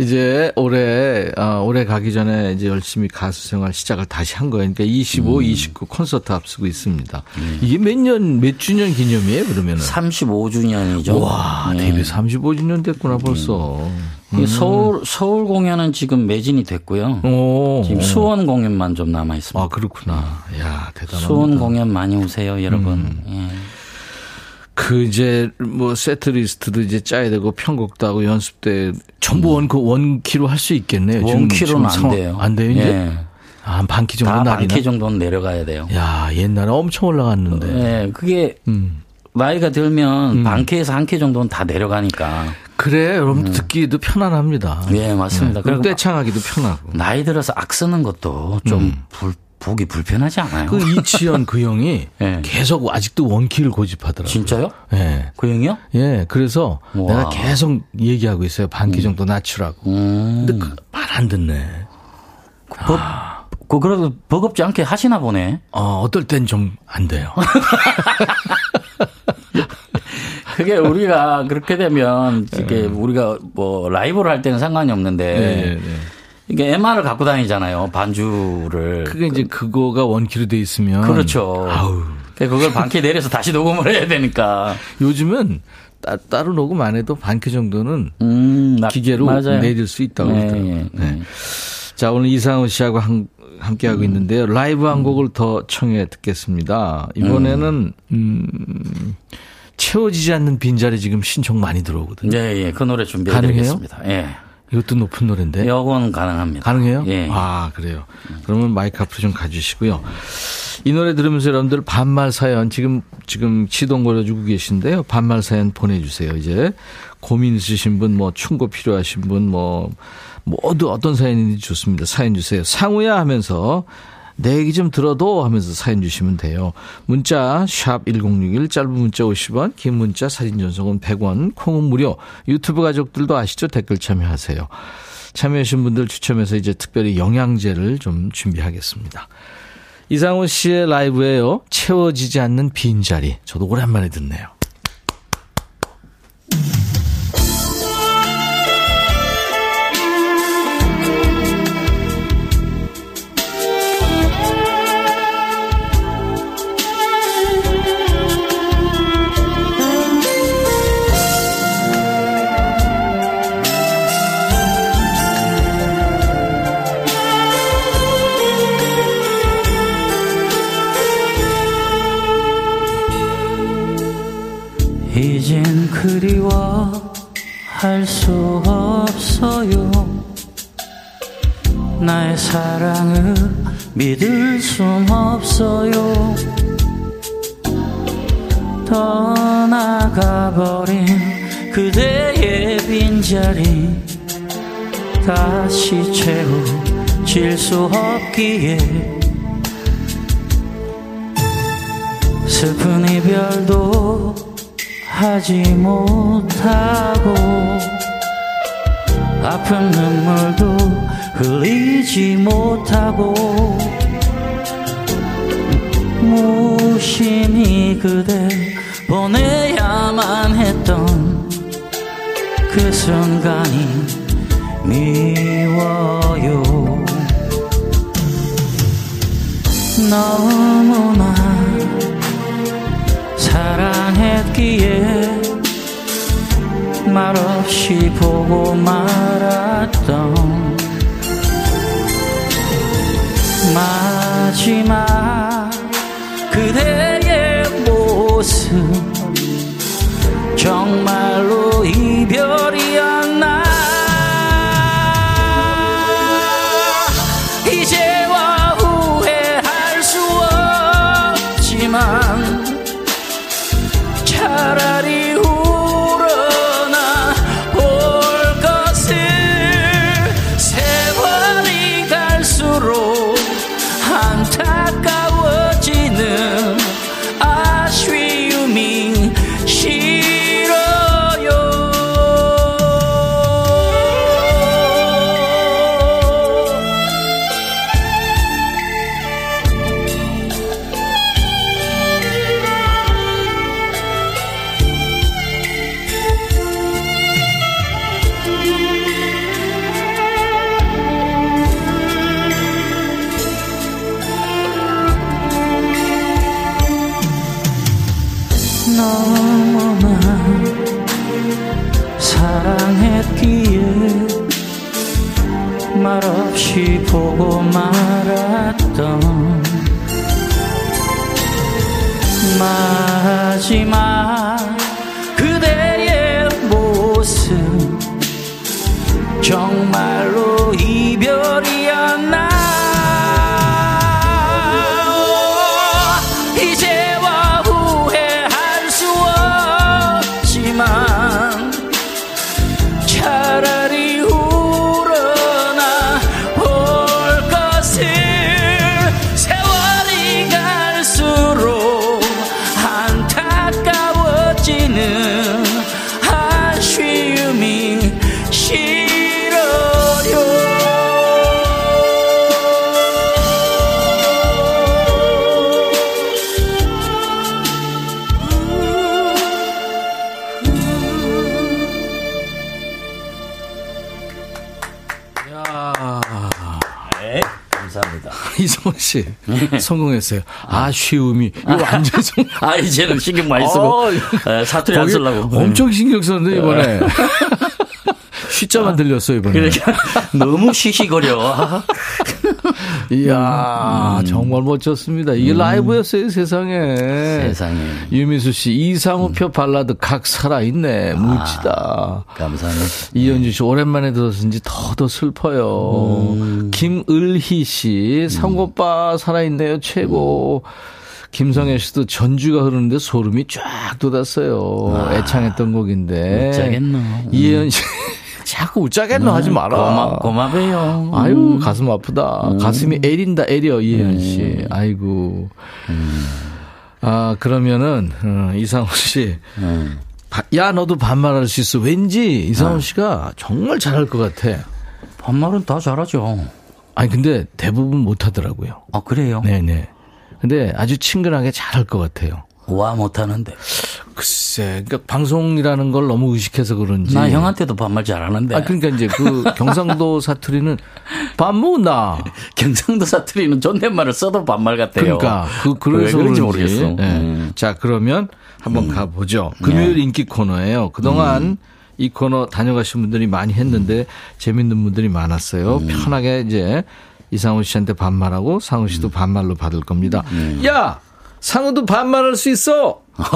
이제 올해 아, 올해 가기 전에 이제 열심히 가수 생활 시작을 다시 한 거예요. 그러니까 25, 29 콘서트 앞두고 있습니다. 이게 몇 년, 몇 주년 기념이에요? 그러면은 35주년이죠. 와 예. 데뷔 35주년 됐구나 벌써. 이 서울 서울 공연은 지금 매진이 됐고요. 오, 지금 수원 공연만 좀 남아 있습니다. 아 그렇구나. 야 대단합니다. 수원 공연 많이 오세요, 여러분. 예. 그 이제 뭐 set list도 이제 짜야 되고 편곡도 하고 연습 때 전부 원 그 원키로 할 수 있겠네요. 원키로는 안 돼요. 안 돼요 이제. 예. 아, 한 반키 정도 다 날이나. 반키 정도는 내려가야 돼요. 야 옛날에 엄청 올라갔는데. 예, 그게 음. 나이가 들면 반키에서 한 키 정도는 다 내려가니까. 그래, 여러분 듣기도 편안합니다. 예, 맞습니다. 그리고 그리고 떼창하기도 편하고. 나이 들어서 악 쓰는 것도 좀 불, 보기 불편하지 않아요? 그 이치현 그 형이 <laughs> 예. 계속 아직도 원키를 고집하더라고요. 진짜요? 예. 그 형이요? 예, 그래서 와. 내가 계속 얘기하고 있어요. 반키 정도 낮추라고. 음. 근데 그 말안 듣네. 법, 그, 그래도 버겁지 않게 하시나 보네. 어, 어떨 땐 좀 안 돼요. <laughs> 그게 우리가 그렇게 되면 이게 우리가 뭐 라이브를 할 때는 상관이 없는데 네, 네. 이게 MR을 갖고 다니잖아요. 반주를. 그게 이제 그거가 원키로 돼 있으면. 그렇죠. 아우, 그걸 반키 내려서 다시 녹음을 해야 되니까. 요즘은 따, 따로 녹음 안 해도 반키 정도는 음, 나- 기계로 맞아요. 내릴 수 있다고 네, 그러더라고요. 예, 네. 자, 오늘 이상우 씨하고 한, 함께하고 있는데요. 라이브 한 곡을 더 청해 듣겠습니다. 이번에는, 음, 채워지지 않는 빈자리 지금 신청 많이 들어오거든요. 예, 예. 그 노래 준비해 가능해요? 드리겠습니다. 예. 이것도 높은 노래인데. 요건 가능합니다. 가능해요? 예. 아, 그래요. 그러면 마이크 앞으로 좀 가주시고요. 이 노래 들으면서 여러분들 반말 사연 지금 지금 시동 걸어주고 계신데요. 반말 사연 보내주세요. 이제 고민 있으신 분, 뭐 충고 필요하신 분, 뭐 모두 어떤 사연인지 좋습니다. 사연 주세요. 상우야 하면서 내 얘기 좀 들어도 하면서 사연 주시면 돼요. 문자 샵1061 짧은 문자 50원 긴 문자 사진 전송은 100원 콩은 무료 유튜브 가족들도 아시죠? 댓글 참여하세요. 참여하신 분들 추첨해서 이제 특별히 영양제를 좀 준비하겠습니다. 이상호 씨의 라이브에요. 채워지지 않는 빈자리. 저도 오랜만에 듣네요. 이젠 그리워 할 수 없어요. 나의 사랑을 믿을 순 없어요. 떠나가버린 그대의 빈자리 다시 채워질 수 없기에 슬픈 이별도 하지 못하고 아픈 눈물도 흘리지 못하고 무심히 그대 보내야만 했던 그 순간이 미워요. 너무나 사랑했기에 말없이 보고 말았던 마지막 그대의 모습 정말로 이별이었 말없이 보고 말았던 마지막 <laughs> 성공했어요. 아 쉬움이 이거 완전 성. <laughs> 아, 이제는 신경 많이 쓰고 어, 에, 사투리 안 쓰려고. 엄청 신경 썼는데 이번에. <laughs> 쉬자만 들렸어 이번에. 그러니까 너무 시시거려. 아, 이야 정말 멋졌습니다. 이게 라이브였어요 세상에. 세상에. 유미수 씨 이상우표 발라드 각 살아 있네 무지다. 감사합니다. 이현주 씨 오랜만에 들었는지 더더 슬퍼요. 김을희 씨 상오빠 살아있네요 최고. 김성애 씨도 전주가 흐르는데 소름이 쫙 돋았어요. 애창했던 곡인데. 웃자겠노. 이혜연 씨 자꾸 웃자겠노 하지 마라. 고마, 고마워요. 아유 가슴 아프다. 가슴이 애린다 애려 이혜연 씨. 아이고. 아 그러면은 어, 이상호 씨. 바- 야 너도 반말할 수 있어. 왠지 이상호 씨가 정말 잘할 것 같아. 반말은 다 잘하죠. 아니 근데 대부분 못 하더라고요. 아, 그래요? 네네. 근데 아주 친근하게 잘할 것 같아요. 와, 못하는데. 글쎄, 그러니까 방송이라는 걸 너무 의식해서 그런지. 나 형한테도 반말 잘하는데. 아 그러니까 이제 그 경상도 <laughs> 사투리는 밥 먹나. 경상도 사투리는 존댓말을 써도 반말 같아요. 그러니까 그 그래서 왜 그런지 모르겠어. 네. 음. 자 그러면 한번 가보죠. 금요일 인기 코너예요. 그동안 이 코너 다녀가신 분들이 많이 했는데 재밌는 분들이 많았어요. 편하게 이제 이상우 씨한테 반말하고 상우 씨도 반말로 받을 겁니다. 야 상우도 반말할 수 있어. <laughs>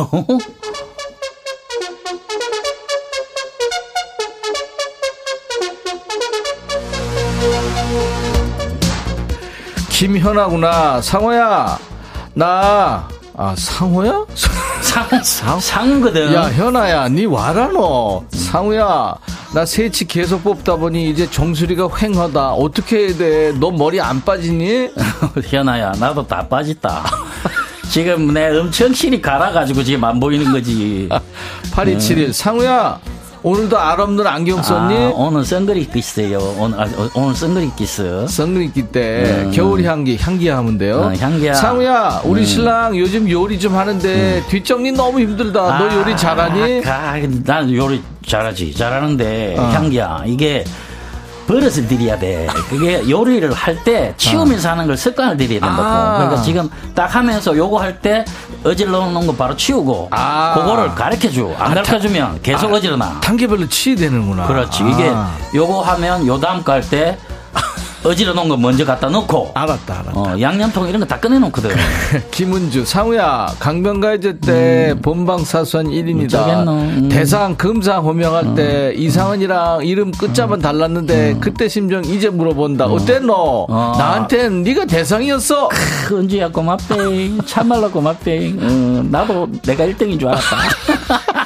김현아구나. 상호야. 나, 아, 상호야? 상, 상거든. 야, 현아야, 니 와라, 너. 상우야, 나 새치 계속 뽑다 보니 이제 정수리가 휑하다. 어떻게 해야 돼? 너 머리 안 빠지니? <laughs> 현아야, 나도 다 빠졌다. <laughs> 지금 내 엄청 실이 갈아가지고 지금 안 보이는 거지. <laughs> 8271. 상우야, 오늘도 알 없는 안경 썼니? 아, 오늘 선글이 있어요. 오늘, 아, 어, 오늘 선글이 있어. 선글이기 때 겨울 향기 향기야 하면 돼요. 음. 어, 향기야. 상우야, 우리 신랑 요즘 요리 좀 하는데 뒷정리 너무 힘들다. 너 요리 잘하니? 아, 난 요리 잘하지. 잘하는데, 어. 향기야. 이게 버릇을 들여야 돼. 그게 요리를 할 때 치우면서 하는 걸 습관을 들여야 된다고. 아. 그러니까 지금 딱 하면서 요거 할 때 어질러 놓은 거 바로 치우고, 아. 그거를 가르쳐 줘. 안 가르쳐 주면 계속 어지러나. 단계별로 치되는구나. 그렇지. 이게 아. 요거 하면 요 다음 거 할 때 어지러 놓은 거 먼저 갖다 놓고, 알았다, 알았다. 어, 양념통 이런 거 다 꺼내놓거든. <laughs> 김은주, 상우야, 강변가이드 때 본방 사수한 1인이다. 어쩌겠노. 음. 대상, 금상 호명할 때 이상은이랑 이름 끝자만 달랐는데 그때 심정 이제 물어본다. 어땠노? 어. 나한텐 네가 대상이었어. 크, 은주야 고맙대. 참말로 고맙대. 어, 나도 내가 1등인 줄 알았다. <laughs>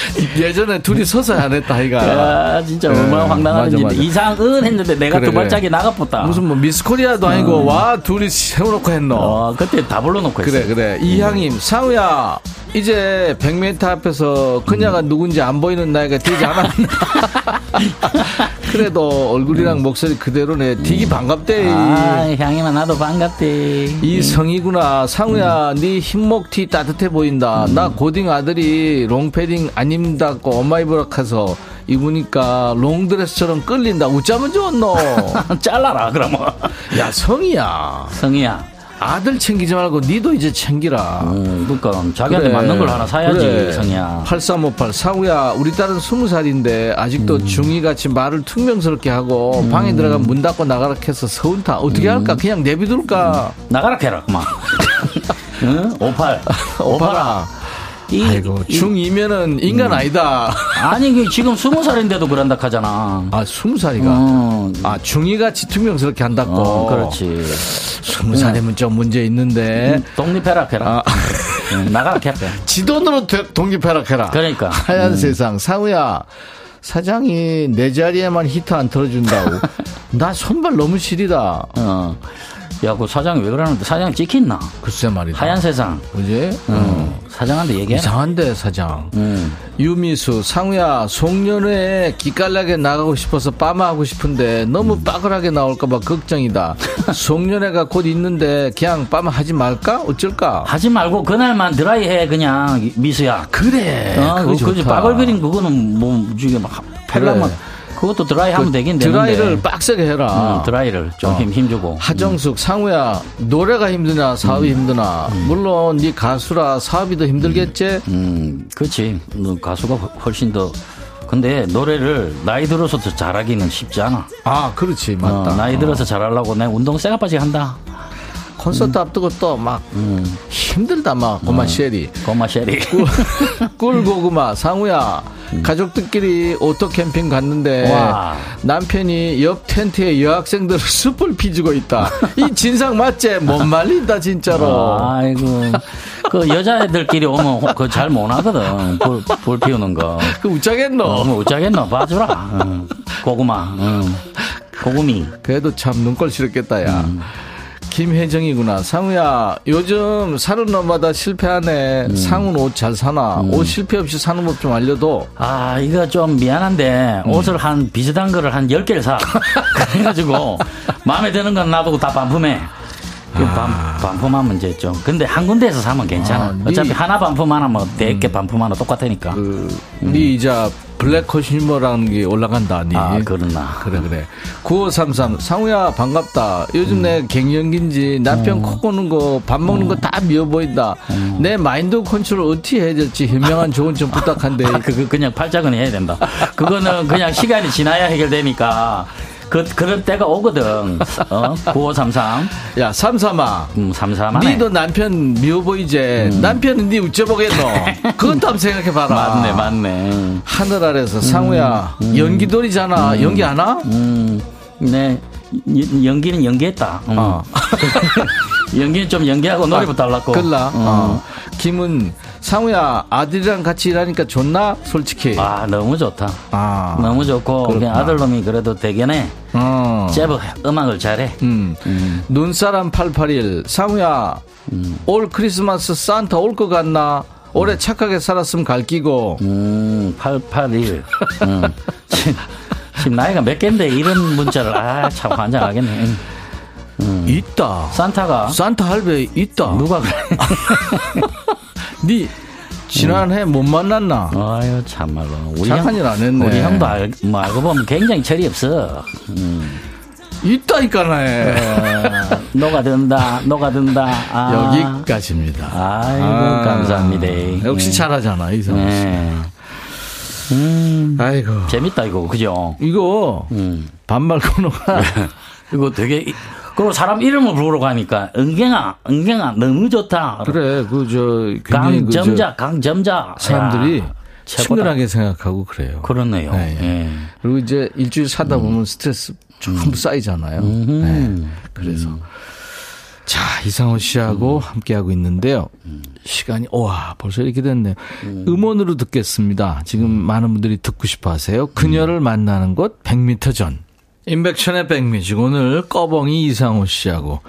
<laughs> 예전에 둘이 서서 안 했다, 아이가. 아, 진짜 네, 얼마나 황당한. 맞아. 이상은 했는데 내가 그래, 두 발짝이 나가pos다. 무슨 뭐 미스코리아도 아니고 와 둘이 세워놓고 했노. 어, 그때 다 불러놓고 그래 했어. 그래 이향임 상우야 이제 100m 앞에서 그녀가 음. 누군지 안 보이는 나이가 되지 않았나 <laughs> 그래도 얼굴이랑 목소리 그대로네 되게 반갑대 음. 아, 향이만 나도 반갑대. 이성이구나 상우야 네 흰목티 따뜻해 보인다 음. 나 고딩 아들이 롱패딩 안 입는다고 엄마 입으라 해서 입으니까 롱드레스처럼 끌린다 웃자면 좋노 <laughs> 잘라라, 그러면. 야 성이야 성희야. 아들 챙기지 말고 니도 이제 챙기라 어, 그러니까 자기한테 맞는 걸 하나 사야지, 성희야. 8358 상우야 우리 딸은 20살인데 아직도 음. 중이같이 말을 퉁명스럽게 하고 방에 들어가면 문 닫고 나가라 해서 서운타 어떻게 음. 할까 그냥 내비둘까 나가라 해라, 그만. <laughs> 응? 58. 오빠라 이- 아이고 이- 중2면은 인간 아니다 아니, 그 지금 스무 살인데도 그런다 하잖아. 아 20살이가 어, 아 중이같이 퉁명스럽게 한다고 어, 그렇지. 20살이면 좀 문제 있는데 독립해라, 해라. 아. 응, 나가라 해라. <laughs> 지 돈으로 되- 독립해라 해라 그러니까. 하얀 세상 상우야 사장이 내 자리에만 히터 안 틀어준다고 <laughs> 나 손발 너무 시리다 어. 야, 그 사장이 왜 그러는데? 사장 찍혔나? 글쎄 말이다 하얀 세상. 그지? 어. 사장한테 얘기해라. 이상한데 사장 응. 유미수 상우야 송년회에 기깔나게 나가고 싶어서 빠마하고 싶은데 너무 빠글하게 나올까봐 걱정이다 <laughs> 송년회가 곧 있는데 그냥 빠마하지 말까? 어쩔까? 하지 말고 그날만 드라이 해, 그냥, 미수야. 그래 어, 그거 그, 그, 좋다. 빠글거린 그거는 뭐, 지금, 펠라만. 그 것도 드라이 하면 되긴 되는데. 그 드라이를 빡세게 해라. 음, 드라이를 좀힘 어. 힘주고. 하정숙, 상우야, 노래가 힘드나, 사업이 힘드나. 물론, 네 가수라 사업이 더 힘들겠지? 음, 그렇지. 너 가수가 훨- 훨씬 더. 근데 노래를 나이 들어서 더 잘하기는 쉽지 않아. 아, 그렇지. 어, 맞다. 나이 들어서 잘하려고 내 운동 쎄가 빠지게 한다. 콘서트 앞두고 또 막 힘들다, 막, 고마 쉐리. 고마 쉐리. <laughs> 꿀 고구마, 상우야. 가족들끼리 오토 캠핑 갔는데 와. 남편이 옆 텐트에 여학생들 숯불 피주고 <laughs> 있다. 이 진상 맞지? 못 말린다 진짜로. 아이고. 그 여자애들끼리 오면 그 잘 못 하거든. 불, 불 피우는 거. 그 웃자겠노? 어, 뭐 어쩌겠노. 봐주라. <laughs> 응. 고구마. 응. 고구미. 그래도 참 눈꼴 싫었겠다, 야. 음. 김혜정이구나. 상우야, 요즘 사는 놈마다 실패하네. 음. 상우는 옷잘 사나? 옷 실패 없이 사는 법 좀 알려도. 아, 이거 좀 미안한데, 옷을 한, 비슷한 거를 한 10개를 사. <laughs> 그래가지고, 마음에 드는 건 놔두고 다 반품해. 그 반, 반품하면 이제 좀. 근데 한 군데에서 사면 괜찮아. 아, 네. 어차피 하나 반품 하나 뭐, 100개 반품 하나 똑같으니까. 그, 네 이자 블랙 컨슈머라는 게 올라간다니. 아, 그러나. 그래, 그래. 9533. 상우야, 반갑다. 요즘 음. 내 갱년기인지 남편 코 고는 거, 밥 먹는 거 다 미워 보인다. 음. 내 마인드 컨트롤 어떻게 해야 될지 현명한 조언 좀 부탁한데. <laughs> 아, 그거 그냥 팔자거니 해야 된다. 그거는 그냥 시간이 지나야 해결되니까. 그, 그럴 때가 오거든. 어? 9533. 야, 삼삼아. 음, 33. 니도 남편 미워 보이제. 남편은 니 어째보겠노? <laughs> 그것도 한번 생각해봐라. 맞네, 맞네. 하늘 아래서 상우야, 연기돌이잖아. 연기 안 와? 음, 네. 연- 연기는 연기했다. 음. 어. <laughs> 연기는 좀 연기하고 노래부터 달랐고. 끌라. 음. 어. 김은 상우야 아들이랑 같이 일하니까 좋나? 솔직히. 아, 너무 좋다. 아. 너무 좋고, 그냥. 아들놈이 그래도 대견해. 어. 제법 음악을 잘해. 음. 눈사람 881 상우야 올 크리스마스 산타 올 것 같나? 올해 착하게 살았으면 갈기고 음, 881. <laughs> 음. 지금, 지금 나이가 몇 갠데 이런 문자를, 아, 참 환장하겠네. 음. 있다. 산타가. 산타 할배 있다. 누가 그래? <laughs> 니 지난해 못 만났나? 아유, 참말로. 우리 착한 일 안 했네. 우리 형도 알, 뭐 알고 보면 굉장히 철이 없어. 음. 있다니까네. 어, 녹아든다, 녹아든다. 아. 여기까지입니다. 아이고, 아, 감사합니다. 역시 네. 잘하잖아 이성호 씨. 네. 음, 아이고 재밌다, 이거. 그죠? 이거 음. 반말 코너가 <laughs> 이거 되게, 이- 그리고 사람 이름을 부르러 가니까, 은경아, 은경아, 너무 좋다. 그래 그 저 강점자, 강점자. 사람들이 야. 친근하게 생각하고 그래요. 그렇네요. 네, 예. 그리고 이제 일주일 사다 보면 스트레스 전부 쌓이잖아요. 네, 그래서 자 이상호 씨하고 함께 하고 있는데요. 시간이 와 벌써 이렇게 됐네요. 음 원으로 듣겠습니다. 지금 많은 분들이 듣고 싶어하세요. 그녀를 만나는 곳 100m 전. 인백션의 백뮤직. 오늘 꺼벙이 이상호 씨하고.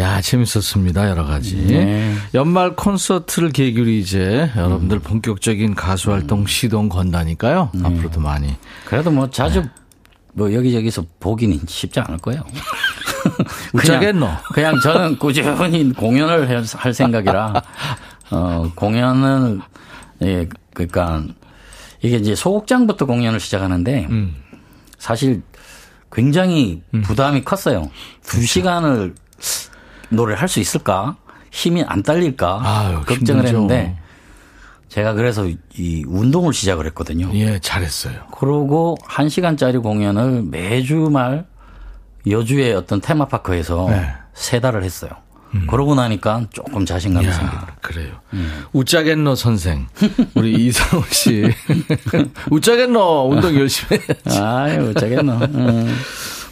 야 재밌었습니다 여러 가지. 네. 연말 콘서트를 계기로 이제 여러분들 본격적인 가수 활동 시동 건다니까요. 앞으로도 많이. 그래도 뭐 자주 뭐 여기저기서 보기는 쉽지 않을 거예요. <laughs> 웃자겠노? 그냥 저는 <laughs> 꾸준히 공연을 할- 할 생각이라. 어 공연을 예 그러니까 이게 이제 소극장부터 공연을 시작하는데 음. 사실 굉장히 부담이 컸어요. 두. 시간을 노래를 할 수 있을까? 힘이 안 딸릴까? 아유, 걱정을 힘들죠. 했는데 제가 그래서 이 운동을 시작을 했거든요. 예 잘했어요 그러고 한 시간짜리 공연을 매주 말 여주의 어떤 테마파크에서 네. 음. 세 달을 했어요. 그러고 나니까 조금 자신감이 생기더라고요. 야, 그래요. 음. 웃자겠노 선생. 우리 <laughs> 이상호 씨. <laughs> 웃자겠노 운동 열심히 해야지. 아유, 어쩌겠노. 음.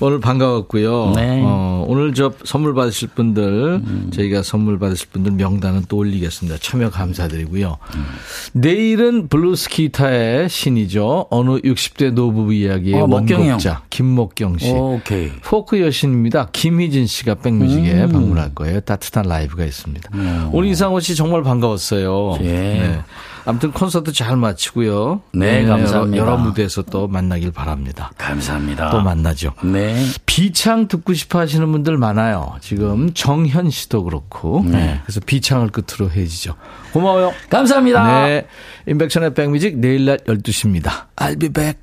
오늘 반가웠고요. 네. 음. 어, 오늘 저 선물 받으실 분들, 저희가 선물 받으실 분들 명단은 또 올리겠습니다. 참여 감사드리고요. 음. 내일은 블루스 기타의 신이죠. 어느 60대 노부부 이야기의 어, 원곡자 김목경 씨. 오케이. 포크 여신입니다. 김희진 씨가 백뮤직에 음. 방문할 거예요. 따뜻한 라이브가 있습니다. 오늘 이상호 씨 정말 반가웠어요. 예. 아무튼 콘서트 잘 마치고요. 네, 여러- 감사합니다. 여러, 무대에서 또 만나길 바랍니다. 감사합니다. 또 만나죠. 네. 비창 듣고 싶어 하시는 분들 많아요. 지금 정현 씨도 그렇고. 네. 그래서 비창을 끝으로 헤어지죠. 고마워요. 감사합니다. 네. 인백션의 백뮤직 내일 낮 12시입니다. I'll be back.